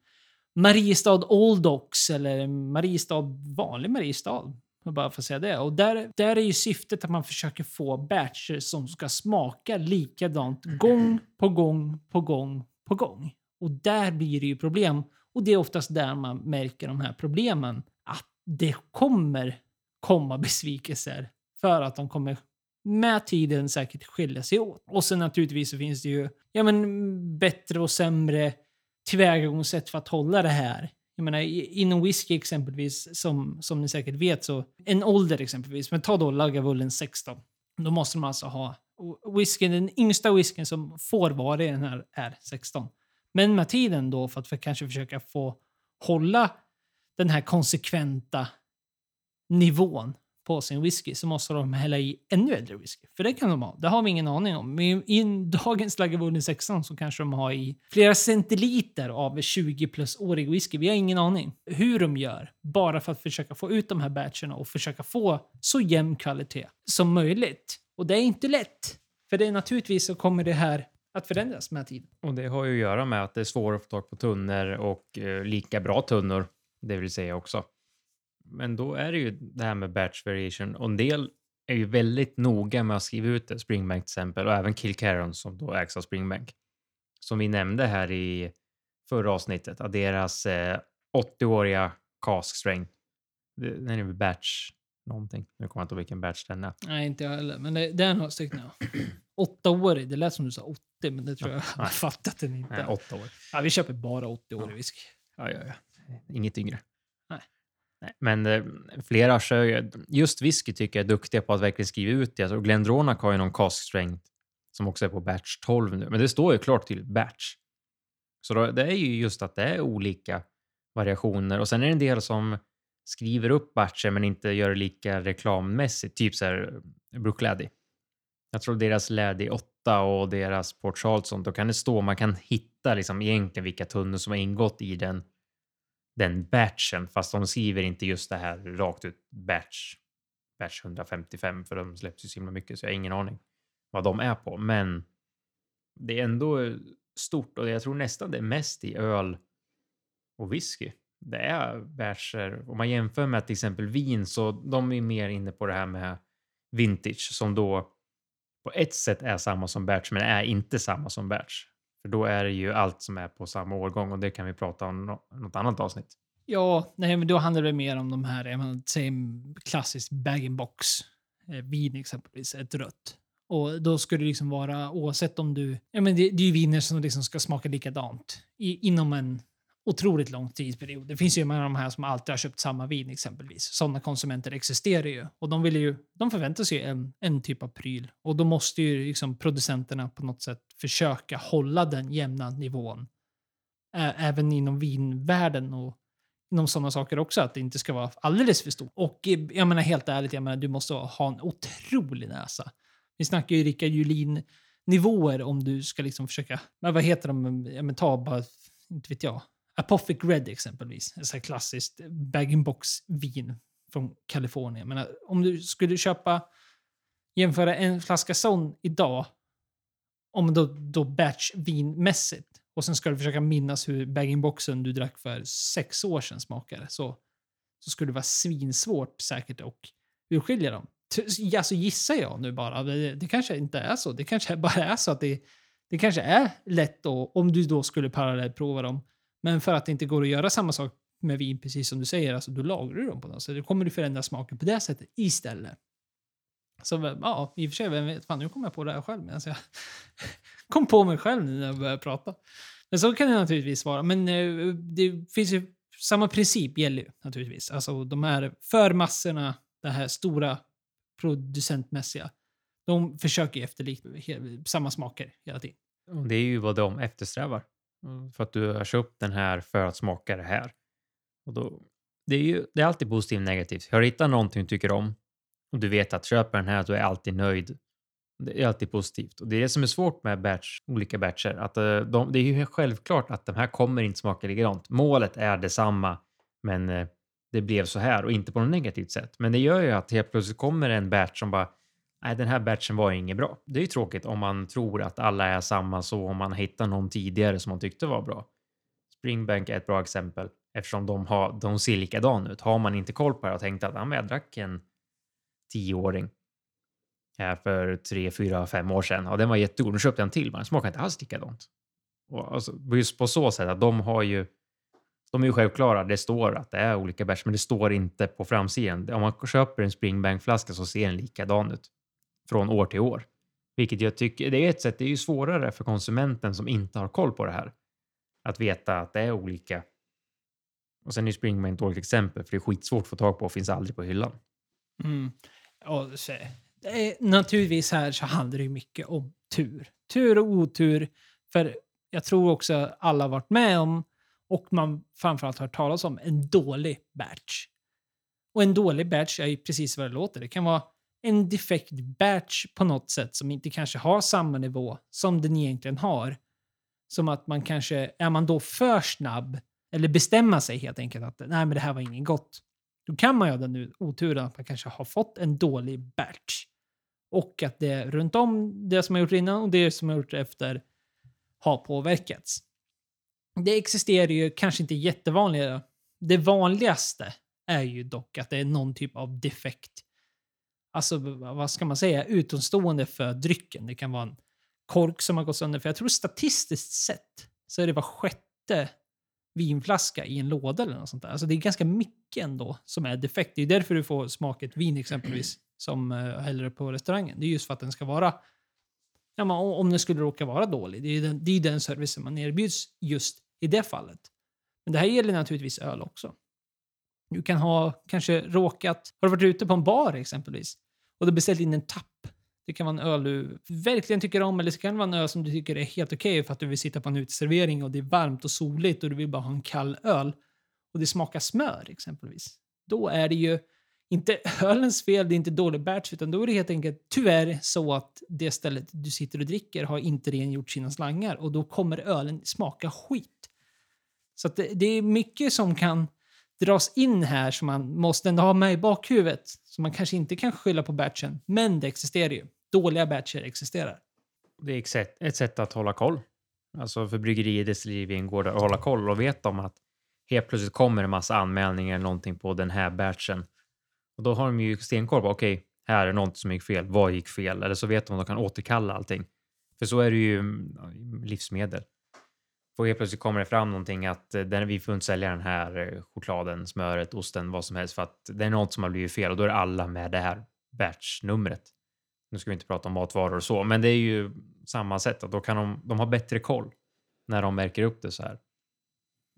Mariestad Old Ox eller Mariestad, vanlig Mariestad. Bara för att säga det. Och där, där är ju syftet att man försöker få batcher som ska smaka likadant gång på gång på gång på gång. Och där blir det ju problem. Och det är oftast där man märker de här problemen. Att det kommer komma besvikelser för att de kommer med tiden säkert skilja sig åt. Och sen naturligtvis så finns det ju ja, men, bättre och sämre tillvägagångssätt för att hålla det här. Jag menar, inom whisky exempelvis, som, som ni säkert vet, så en ålder exempelvis, men ta då Lagavulin 16. Då måste man alltså ha whiskyn, den yngsta whiskyn som får vara i den här är 16. Men med tiden då, för att för kanske försöka få hålla den här konsekventa nivån på sin whisky så måste de hälla i ännu äldre whisky. För det kan de ha. Det har vi ingen aning om. Men i dagens Lagavulin 16 så kanske de har i flera centiliter av 20 plus-årig whisky. Vi har ingen aning hur de gör. Bara för att försöka få ut de här batcherna och försöka få så jämn kvalitet som möjligt. Och det är inte lätt. För det är naturligtvis så kommer det här att förändras med tiden. Och det har ju att göra med att det är svårare att få tag på tunnor och eh, lika bra tunnor, det vill säga också. Men då är det ju det här med batch variation och en del är ju väldigt noga med att skriva ut det, Springbank till exempel och även Kilcaron som då ägs av Springbank. Som vi nämnde här i förra avsnittet, att deras eh, 80-åriga cask strength, den är väl batch någonting. Nu kommer jag inte ihåg vilken batch den är. Nej, inte jag heller. Men det, det är några stycken. Ja. Åttaårig. Det lät som du sa 80, men det tror jag jag har fattat den inte. Nej, åtta år. Ja, vi köper bara 80-årig whisky. Ja, ja, ja. Inget yngre. Men eh, flera kör Just whisky tycker jag är duktiga på att verkligen skriva ut det. Alltså Glendronac har ju någon cask strength som också är på batch 12 nu, men det står ju klart till batch. Så då, det är ju just att det är olika variationer och sen är det en del som skriver upp batcher men inte gör det lika reklammässigt, typ så här eh, Brook Laddie. Jag tror deras Laddie 8 och deras Port Charleston, då kan det stå, man kan hitta liksom egentligen vilka tunnor som har ingått i den den batchen, fast de skriver inte just det här rakt ut batch, batch 155, för de släpps ju så himla mycket så jag har ingen aning vad de är på. Men det är ändå eh, stort och jag tror nästan det är mest i öl och whisky. Det är batcher. Om man jämför med till exempel vin så de är mer inne på det här med vintage som då på ett sätt är samma som batch men är inte samma som batch. För då är det ju allt som är på samma årgång och det kan vi prata om något annat avsnitt. Ja, nej, men då handlar det mer om de här, jag klassiskt bag-in-box. Eh, vin exempelvis, ett rött. Och då skulle det liksom vara, oavsett om du... Ja, men det, det är ju viner som liksom ska smaka likadant i, inom en otroligt lång tidsperiod. Det finns ju många av de här som alltid har köpt samma vin exempelvis. Sådana konsumenter existerar ju och de, vill ju, de förväntar sig en, en typ av pryl och då måste ju liksom producenterna på något sätt försöka hålla den jämna nivån. Ä även inom vinvärlden och inom sådana saker också, att det inte ska vara alldeles för stort. Och eh, jag menar helt ärligt, jag menar, du måste ha en otrolig näsa. Vi snackar ju Rickard Julin nivåer om du ska liksom försöka, men vad heter de, ja, men ta bara, inte vet jag, Apothic Red exempelvis, ett så klassiskt bag-in-box-vin från Kalifornien. Men eh, om du skulle köpa, jämföra en flaska sån idag, om då, då batch-vinmässigt, och sen ska du försöka minnas hur bag-in-boxen du drack för sex år sedan smakade, så, så skulle det vara svinsvårt säkert att urskilja dem. Alltså gissar jag nu bara. Det, det kanske inte är så. Det kanske bara är så att det, det kanske är lätt då, om du då skulle parallellprova dem men för att det inte går att göra samma sak med vin, precis som du säger, alltså då lagrar du dem på något sätt. Då kommer du förändra smaken på det sättet istället. Så eh, ja, i och för sig, vem vet, fan nu kom jag på det här själv medan jag kom på mig själv nu när jag började prata. Men så kan det naturligtvis vara. Men eh, det finns ju, samma princip gäller ju naturligtvis. Alltså de här för massorna, det här stora producentmässiga, de försöker ju efterlikna samma smaker hela tiden. Och det är ju vad de eftersträvar. Mm. För att du har köpt den här för att smaka det här. Och då, det är ju det är alltid positivt och negativt. Har du hittat någonting du tycker om och du vet att köper den här, du är alltid nöjd. Det är alltid positivt. Och det är det som är svårt med batch, olika batcher. Att eh, de, det är ju självklart att de här kommer inte smaka likadant. Målet är detsamma, men eh, det blev så här och inte på något negativt sätt. Men det gör ju att helt plötsligt kommer en batch som bara nej, den här batchen var inget bra. Det är ju tråkigt om man tror att alla är samma så om man hittar någon tidigare som man tyckte var bra. Springbank är ett bra exempel eftersom de, har, de ser likadana ut. Har man inte koll på det och tänkt att jag drack en tioåring här för tre, fyra, fem år sedan och den var jättegod. Nu köpte jag en till, men den smakar inte alls likadant. Och alltså, just på så sätt att de har ju de är ju självklara. Det står att det är olika bärs, men det står inte på framsidan. Om man köper en springbankflaska så ser den likadan ut från år till år. Vilket jag tycker, det är ett sätt, det är ju svårare för konsumenten som inte har koll på det här. Att veta att det är olika. Och sen är Springman ett dåligt exempel, för det är skitsvårt att få tag på och finns aldrig på hyllan. Mm. Och så, är, naturligtvis här så handlar det ju mycket om tur. Tur och otur. För jag tror också alla varit med om och man framförallt hört talas om en dålig batch. Och en dålig batch är ju precis vad det låter. Det kan vara en defekt batch på något sätt som inte kanske har samma nivå som den egentligen har. Som att man kanske, är man då för snabb, eller bestämma sig helt enkelt att nej men det här var inget gott. Då kan man ju ha den oturen att man kanske har fått en dålig batch. Och att det runt om det som har gjort innan och det som har gjort efter har påverkats. Det existerar ju kanske inte jättevanliga. Det vanligaste är ju dock att det är någon typ av defekt. Alltså, vad ska man säga, utomstående för drycken. Det kan vara en kork som har gått sönder. För jag tror statistiskt sett så är det var sjätte vinflaska i en låda eller något sånt där. Alltså det är ganska mycket ändå som är defekt. Det är därför du får smaka ett vin exempelvis som uh, häller på restaurangen. Det är just för att den ska vara Ja, men om den skulle råka vara dålig. Det är, den, det är den servicen man erbjuds just i det fallet. Men det här gäller naturligtvis öl också. Du kan ha kanske råkat... Har du varit ute på en bar exempelvis och du beställt in en tapp. Det kan vara en öl du verkligen tycker om eller så kan det vara en öl som du tycker är helt okej okay för att du vill sitta på en uteservering och det är varmt och soligt och du vill bara ha en kall öl och det smakar smör exempelvis. Då är det ju inte ölens fel, det är inte dålig batch, utan då är det helt enkelt tyvärr så att det stället du sitter och dricker har inte rengjort sina slangar och då kommer ölen smaka skit. Så det, det, är mycket som kan dras in här som man måste ändå ha med i bakhuvudet. som man kanske inte kan skylla på batchen, men det existerar ju. Dåliga batcher existerar. Det är ett sätt, ett sätt att hålla koll. Alltså för bryggerier, destillerier, vingårdar att hålla koll och veta om att helt plötsligt kommer en massa anmälningar eller någonting på den här batchen och då har de ju stenkoll på, okej, okay, här är något som gick fel. Vad gick fel? Eller så vet de att de kan återkalla allting. För så är det ju livsmedel. Och helt plötsligt kommer det fram någonting att eh, den, vi får inte sälja den här eh, chokladen, smöret, osten, vad som helst för att det är något som har blivit fel och då är alla med det här batchnumret. Nu ska vi inte prata om matvaror och så, men det är ju samma sätt att då kan de, de ha bättre koll när de märker upp det så här.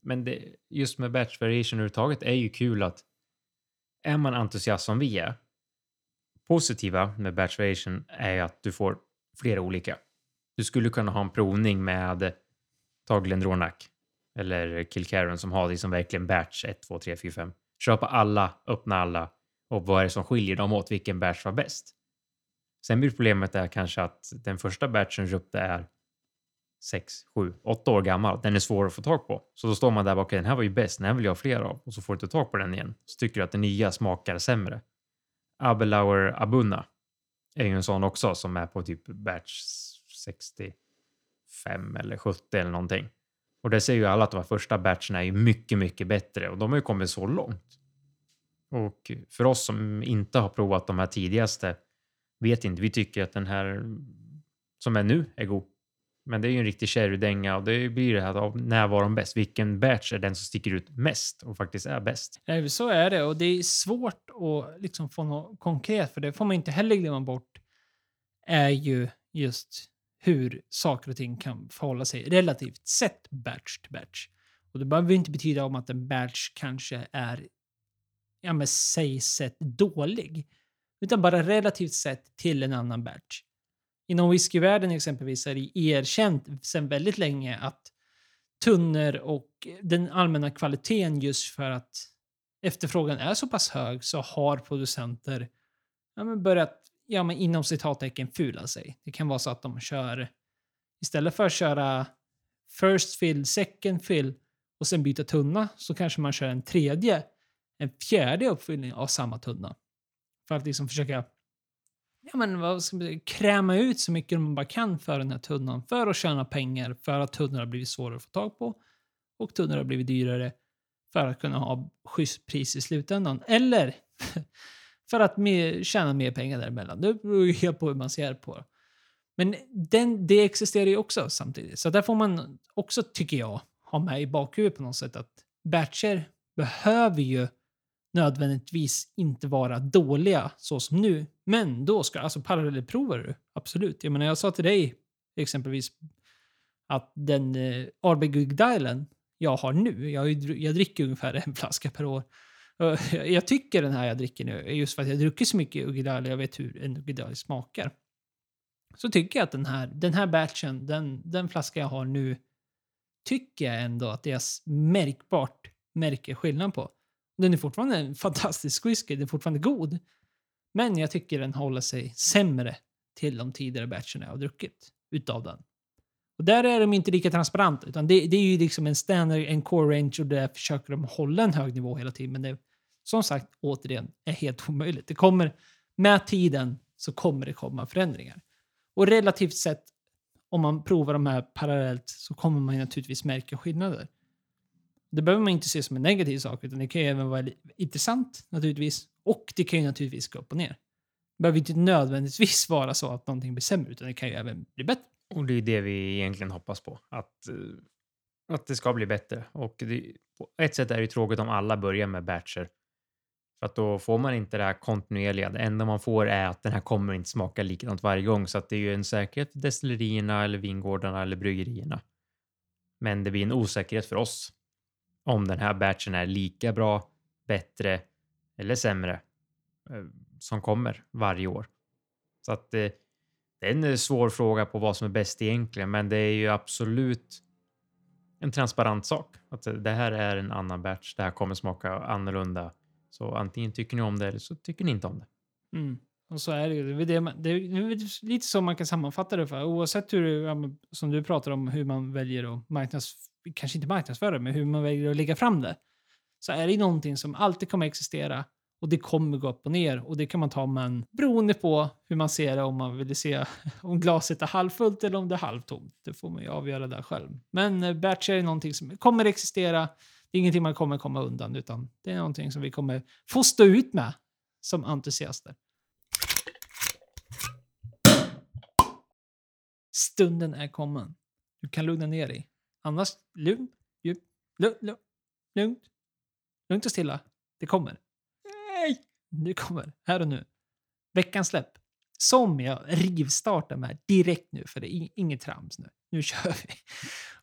Men det, just med batch variation överhuvudtaget är ju kul att är man entusiast som vi är, positiva med batch variation är att du får flera olika. Du skulle kunna ha en provning med ta Glendronak eller Kilcaren som har liksom verkligen batch 1, 2, 3, 4, 5. Köpa alla, öppna alla och vad är det som skiljer dem åt? Vilken batch var bäst? Sen blir problemet är kanske att den första batchen du köpte är 6, 7, 8 år gammal. Den är svår att få tag på. Så då står man där bakom. den här var ju bäst, den här vill jag ha fler av. Och så får du inte tag på den igen. Så tycker du att den nya smakar sämre. Abelauer Abunna är ju en sån också som är på typ batch 60. 5 eller 70 eller någonting. Och det ser ju alla att de här första batcherna är ju mycket, mycket bättre och de har ju kommit så långt. Och för oss som inte har provat de här tidigaste vet inte, vi tycker att den här som är nu är god. Men det är ju en riktig sherrydänga och det blir det här av när var de bäst? Vilken batch är den som sticker ut mest och faktiskt är bäst? Så är det och det är svårt att liksom få något konkret för det får man inte heller glömma bort är ju just hur saker och ting kan förhålla sig relativt sett batch till batch. Och det behöver ju inte betyda om att en batch kanske är, ja men säg sett dålig. Utan bara relativt sett till en annan batch. Inom whiskyvärlden exempelvis är det erkänt sedan väldigt länge att tunnor och den allmänna kvaliteten just för att efterfrågan är så pass hög så har producenter ja, men börjat ja, men inom citattecken fula sig. Det kan vara så att de kör istället för att köra first fill, second fill och sen byta tunna så kanske man kör en tredje, en fjärde uppfyllning av samma tunna. För att liksom försöka ja, men vad ska man säga, kräma ut så mycket man bara kan för den här tunnan för att tjäna pengar för att tunnor har blivit svårare att få tag på och tunnor har blivit dyrare för att kunna ha schysst pris i slutändan. Eller för att mer, tjäna mer pengar däremellan. Det beror ju helt på hur man ser på det. Men den, det existerar ju också samtidigt. Så där får man också, tycker jag, ha med i bakhuvudet på något sätt att batcher behöver ju nödvändigtvis inte vara dåliga så som nu. Men då ska, alltså parallellprovar du, absolut. Jag menar, jag sa till dig exempelvis att den eh, Arbegugdalen jag har nu, jag, jag dricker ungefär en flaska per år. Eh, jag- tycker den här jag dricker nu, just för att jag druckit så mycket Ugidal och jag vet hur en Ugidal smakar. Så tycker jag att den här, den här batchen, den, den flaska jag har nu, tycker jag ändå att jag märkbart märker skillnad på. Den är fortfarande en fantastisk whisky, den är fortfarande god. Men jag tycker den håller sig sämre till de tidigare batcherna jag har druckit utav den. Och där är de inte lika transparenta, utan det, det är ju liksom en standard, en core range och där försöker de hålla en hög nivå hela tiden. Men det, som sagt, återigen, är helt omöjligt. Det kommer, med tiden så kommer det komma förändringar. Och relativt sett, om man provar de här parallellt, så kommer man naturligtvis märka skillnader. Det behöver man inte se som en negativ sak, utan det kan ju även vara intressant naturligtvis. Och det kan ju naturligtvis gå upp och ner. Det behöver inte nödvändigtvis vara så att någonting blir sämre, utan det kan ju även bli bättre. Och det är det vi egentligen hoppas på. Att, eh, att det ska bli bättre. Och det, på ett sätt är det ju tråkigt om alla börjar med batcher. För att då får man inte det här kontinuerliga. Det enda man får är att den här kommer inte smaka likadant varje gång. Så att det är ju en säkerhet för destillerierna eller vingårdarna eller bryggerierna. Men det blir en osäkerhet för oss. Om den här batchen är lika bra, bättre eller sämre. Eh, som kommer varje år. Så att eh, det är en eh, svår fråga på vad som är bäst egentligen, men det är ju absolut en transparent sak. Att det här är en annan batch, det här kommer smaka annorlunda. Så antingen tycker ni om det eller så tycker ni inte om det. Mm. Och så är det ju. Det är, det, det är lite så man kan sammanfatta det för. Oavsett hur, som du pratar om, hur man väljer att marknads... Kanske inte marknadsföra, men hur man väljer att lägga fram det. Så är det någonting som alltid kommer existera och det kommer gå upp och ner. Och det kan man ta men beroende på hur man ser det, om man vill se om glaset är halvfullt eller om det är halvtomt. Det får man ju avgöra där själv. Men eh, batch är någonting som kommer existera. Det är ingenting man kommer komma undan, utan det är någonting som vi kommer få stå ut med som entusiaster. Stunden är kommen. Du kan lugna ner dig. Annars, lugn, djup, lugn, lugn, lugnt, lugnt och stilla. Det kommer. Nej! Det kommer, här och nu. Veckans släpp. Som jag rivstartar med direkt nu, för det är ing- inget trams nu. Nu kör vi.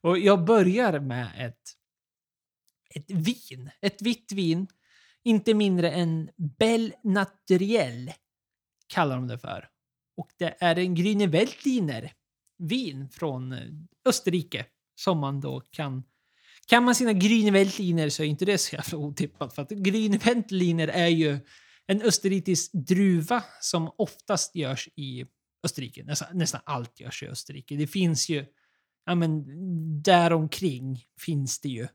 Och jag börjar med ett, ett vin. Ett vitt vin. Inte mindre än Belle Naturel kallar de det för. Och det är en Grüne Veltliner vin från eh, Österrike som man då kan... Kan man sina Grüne Veltliner så är inte det så jävla otippat för att Grüne Veltliner är ju en österrikisk druva som oftast görs i Österrike. Nästan, nästan allt görs i Österrike. Det finns ju, ja men däromkring finns det ju.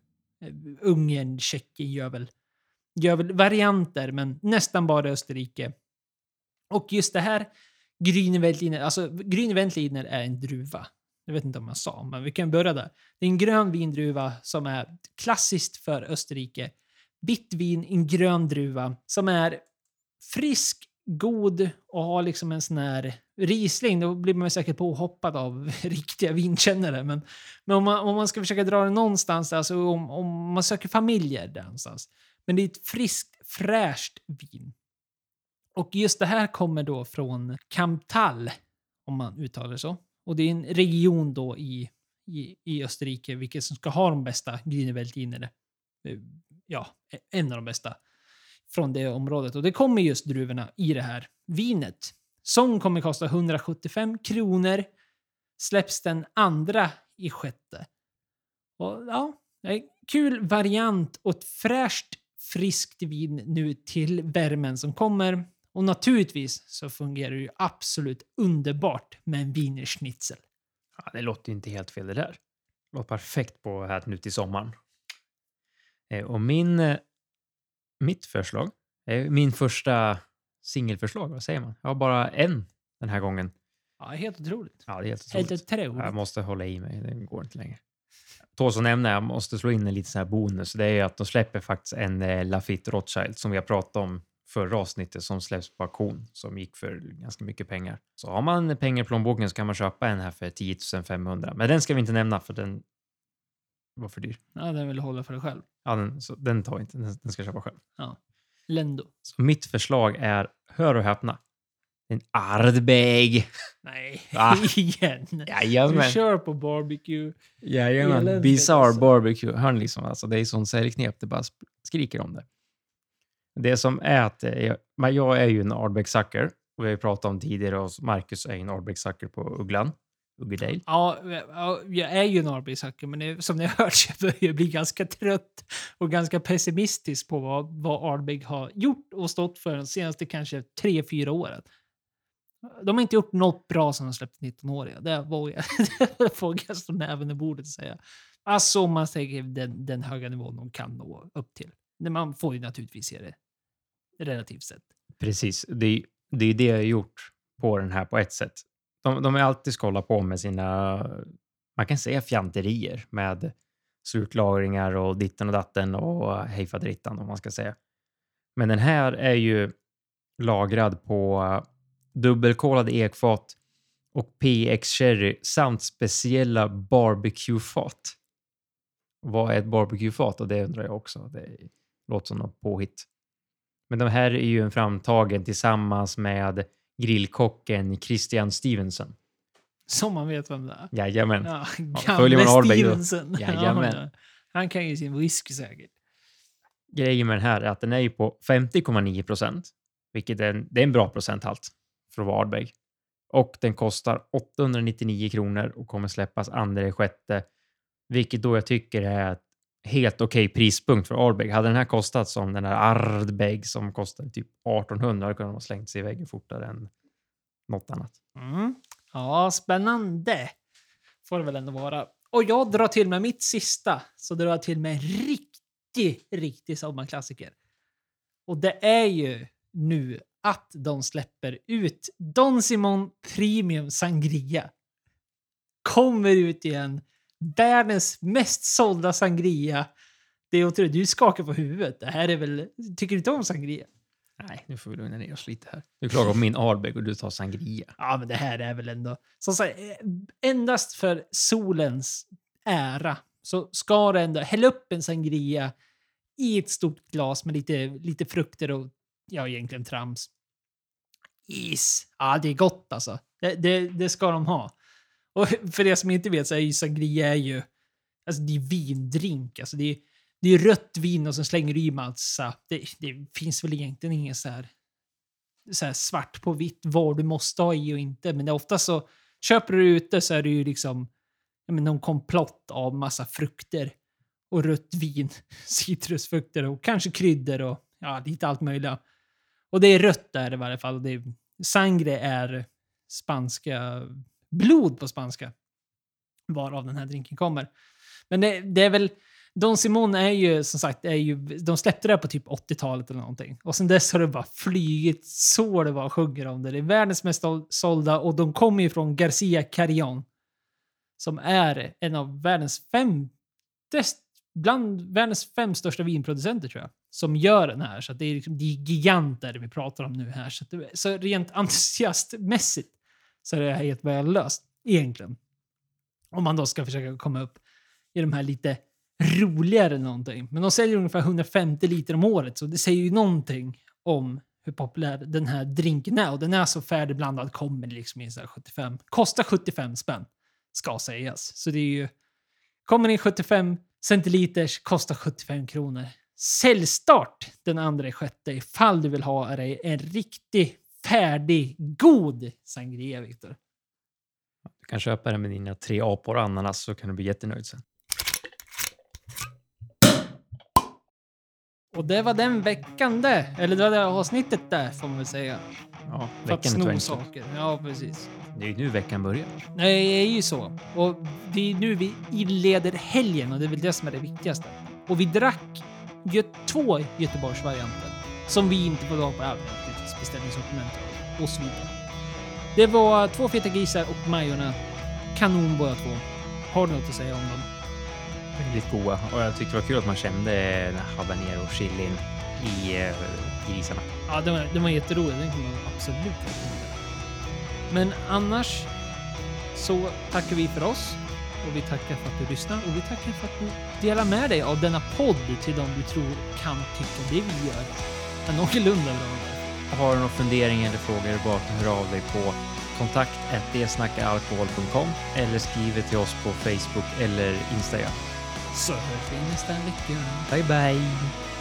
Eh, Ungern, Tjeckien gör väl, gör väl varianter men nästan bara Österrike. Och just det här Grüneveltliner, alltså Grüneveltliner är en druva. Jag vet inte om jag sa, men vi kan börja där. Det är en grön vindruva som är klassiskt för Österrike. Vitt vin, en grön druva som är frisk, god och har liksom en sån här Riesling, då blir man säkert påhoppad av riktiga vinkännare. Men, men om, man, om man ska försöka dra det någonstans, alltså om, om man söker familjer där någonstans. Men det är ett friskt, fräscht vin. Och just det här kommer då från Kamtal, om man uttalar det så. Och det är en region då i, i, i Österrike, vilket som ska ha de bästa Grünerweltvinerna. Ja, en av de bästa från det området. Och det kommer just druvorna i det här vinet. Som kommer kosta 175 kronor. Släpps den andra i sjätte. Och ja, kul variant och ett fräscht friskt vin nu till värmen som kommer. Och naturligtvis så fungerar det ju absolut underbart med en wienerschnitzel. Ja, det låter ju inte helt fel det där. Det låter perfekt på här nu till sommaren. Eh, och min, eh, mitt förslag, är min första singelförslag, vad säger man? Jag har bara en den här gången. Ja, helt otroligt. Ja, det är helt otroligt. Helt otroligt. Jag måste hålla i mig, det går inte längre. Att nämna, jag måste slå in en liten sån här bonus. Det är ju att de släpper faktiskt en eh, Lafitte Rothschild som vi har pratat om förra avsnittet som släpps på auktion som gick för ganska mycket pengar. Så har man pengar i plånboken så kan man köpa en här för 10 500. Men den ska vi inte nämna för den var för dyr. Ja, den vill hålla för dig själv. Ja, den, så den tar vi inte. Den, den ska jag köpa själv. Ja. Lendo. Så mitt förslag är, hör och häpna, en Ardbeg. Nej, Va? igen. Jajamän. Du kör på barbecue. Jajamän. Bizarre alltså. barbecue. Hör ni liksom, alltså, det är sån säljknep, det bara skriker om det. Det som är att eh, jag, men jag är ju en Ardbeg-sucker. Och vi har ju pratat om tidigare och Marcus är en Ardbeg-sucker på Ugglan. Uggedale. Ja, ja, jag är ju en arbetshacker, men det, som ni har hört så jag börjar bli ganska trött och ganska pessimistisk på vad, vad Ardbeg har gjort och stått för de senaste kanske tre, fyra åren. De har inte gjort något bra som de släppte 19-åriga. Det vågar jag, jag stå näven i bordet och säga. Alltså om man tänker den, den höga nivån de kan nå upp till. Man får ju naturligtvis se det relativt sett. Precis. Det är det är det jag har gjort på den här på ett sätt. De, de är alltid skolla på med sina, man kan säga fjanterier med slutlagringar och ditten och datten och hejfaderittan om man ska säga. Men den här är ju lagrad på dubbelkolade ekfat och PX Cherry samt speciella barbecuefat. Vad är ett barbecuefat? Och det undrar jag också. Det låter som något påhitt. Men de här är ju en framtagen tillsammans med grillkocken Christian Stevenson. Som man vet vem det är. Jajamän. Ja, man gamle Ardbeg då? Stevenson. Jajamän. Ja, han kan ju sin whisky säkert. Grejen med den här är att den är ju på 50,9 procent, vilket är en, det är en bra procenthalt för att vara Ardbeg. Och den kostar 899 kronor och kommer släppas andra i sjätte, vilket då jag tycker är helt okej prispunkt för Ardbeg. Hade den här kostat som den här Ardbeg som kostade typ 1800 hade kunnat ha slängt sig i väggen fortare än något annat. Mm. Ja, spännande. Får det väl ändå vara. Och jag drar till med mitt sista, så drar jag till med en riktig, riktig sommarklassiker. Och det är ju nu att de släpper ut Don Simon Premium Sangria. Kommer ut igen. Världens mest sålda sangria. Det är otroligt. Du skakar på huvudet. Det här är väl... Tycker du inte om sangria? Nej, nu får vi lugna ner oss lite här. Du klagar på min Ardbeg och du tar sangria. Ja, men det här är väl ändå... Som sagt, endast för solens ära så ska det ändå hälla upp en sangria i ett stort glas med lite, lite frukter och ja, egentligen trams. Is. Ja, det är gott alltså. Det, det, det ska de ha. Och för er som inte vet så är ju sangria är ju... Alltså det är vindrink. Alltså det är, det är rött vin och så slänger du i massa. Det, det finns väl egentligen ingen så här, så här svart på vitt vad du måste ha i och inte. Men det är ofta så köper du ute så är det ju liksom men någon komplott av massa frukter och rött vin, citrusfrukter och kanske kryddor och ja, lite allt möjligt. Och det är rött där i varje fall. Det är, sangre är spanska, blod på spanska. Varav den här drinken kommer. Men det, det är väl, Don Simon är ju som sagt, är ju, de släppte det på typ 80-talet eller någonting. Och sen dess har det bara flygit så det bara sjunger om det. Det är världens mest sålda och de kommer ju från Garcia Carrion. Som är en av världens fem, bland världens fem största vinproducenter tror jag. som gör den här. Så att det, är, liksom, det är giganter vi pratar om nu här. Så, det, så rent entusiastmässigt så är det här helt löst egentligen. Om man då ska försöka komma upp i de här lite roligare någonting. Men de säljer ungefär 150 liter om året så det säger ju någonting om hur populär den här drinken är. Och den är så färdigblandad, kommer liksom i 75, kostar 75 spänn ska sägas. Så det är ju, kommer in 75 centiliters, kostar 75 kronor. Säljstart den andra sjätte ifall du vill ha dig en riktig färdig, god sangria, Viktor. Du kan köpa den med dina tre apor och ananas så kan du bli jättenöjd sen. Och det var den veckan det. Eller det var det avsnittet där, får man väl säga. Ja, För att veckan sno saker. Ja, precis. Det är ju nu veckan börjar. Nej, det är ju så. Och det är nu vi inleder helgen och det är väl det som är det viktigaste. Och vi drack ju två Göteborgsvarianter som vi inte får tag på över naturligtvis, beställningssortiment och så vidare. Det var två feta grisar och Majorna. Kanon båda två. Har du något att säga om dem? Väldigt goda. Och jag tyckte det var kul att man kände här habanero chilin i eh, grisarna. Ja, den var, den var jätterolig. Den kommer man absolut rekommendera. Men annars så tackar vi för oss och vi tackar för att du lyssnar och vi tackar för att du delar med dig av denna podd till de du tror kan tycka det vi gör är någorlunda bra. Har du några funderingar eller frågor är det bara att höra av dig på kontakt alkohol.com eller skriv till oss på Facebook eller Instagram. Så hörs vi nästa vecka. Bye bye!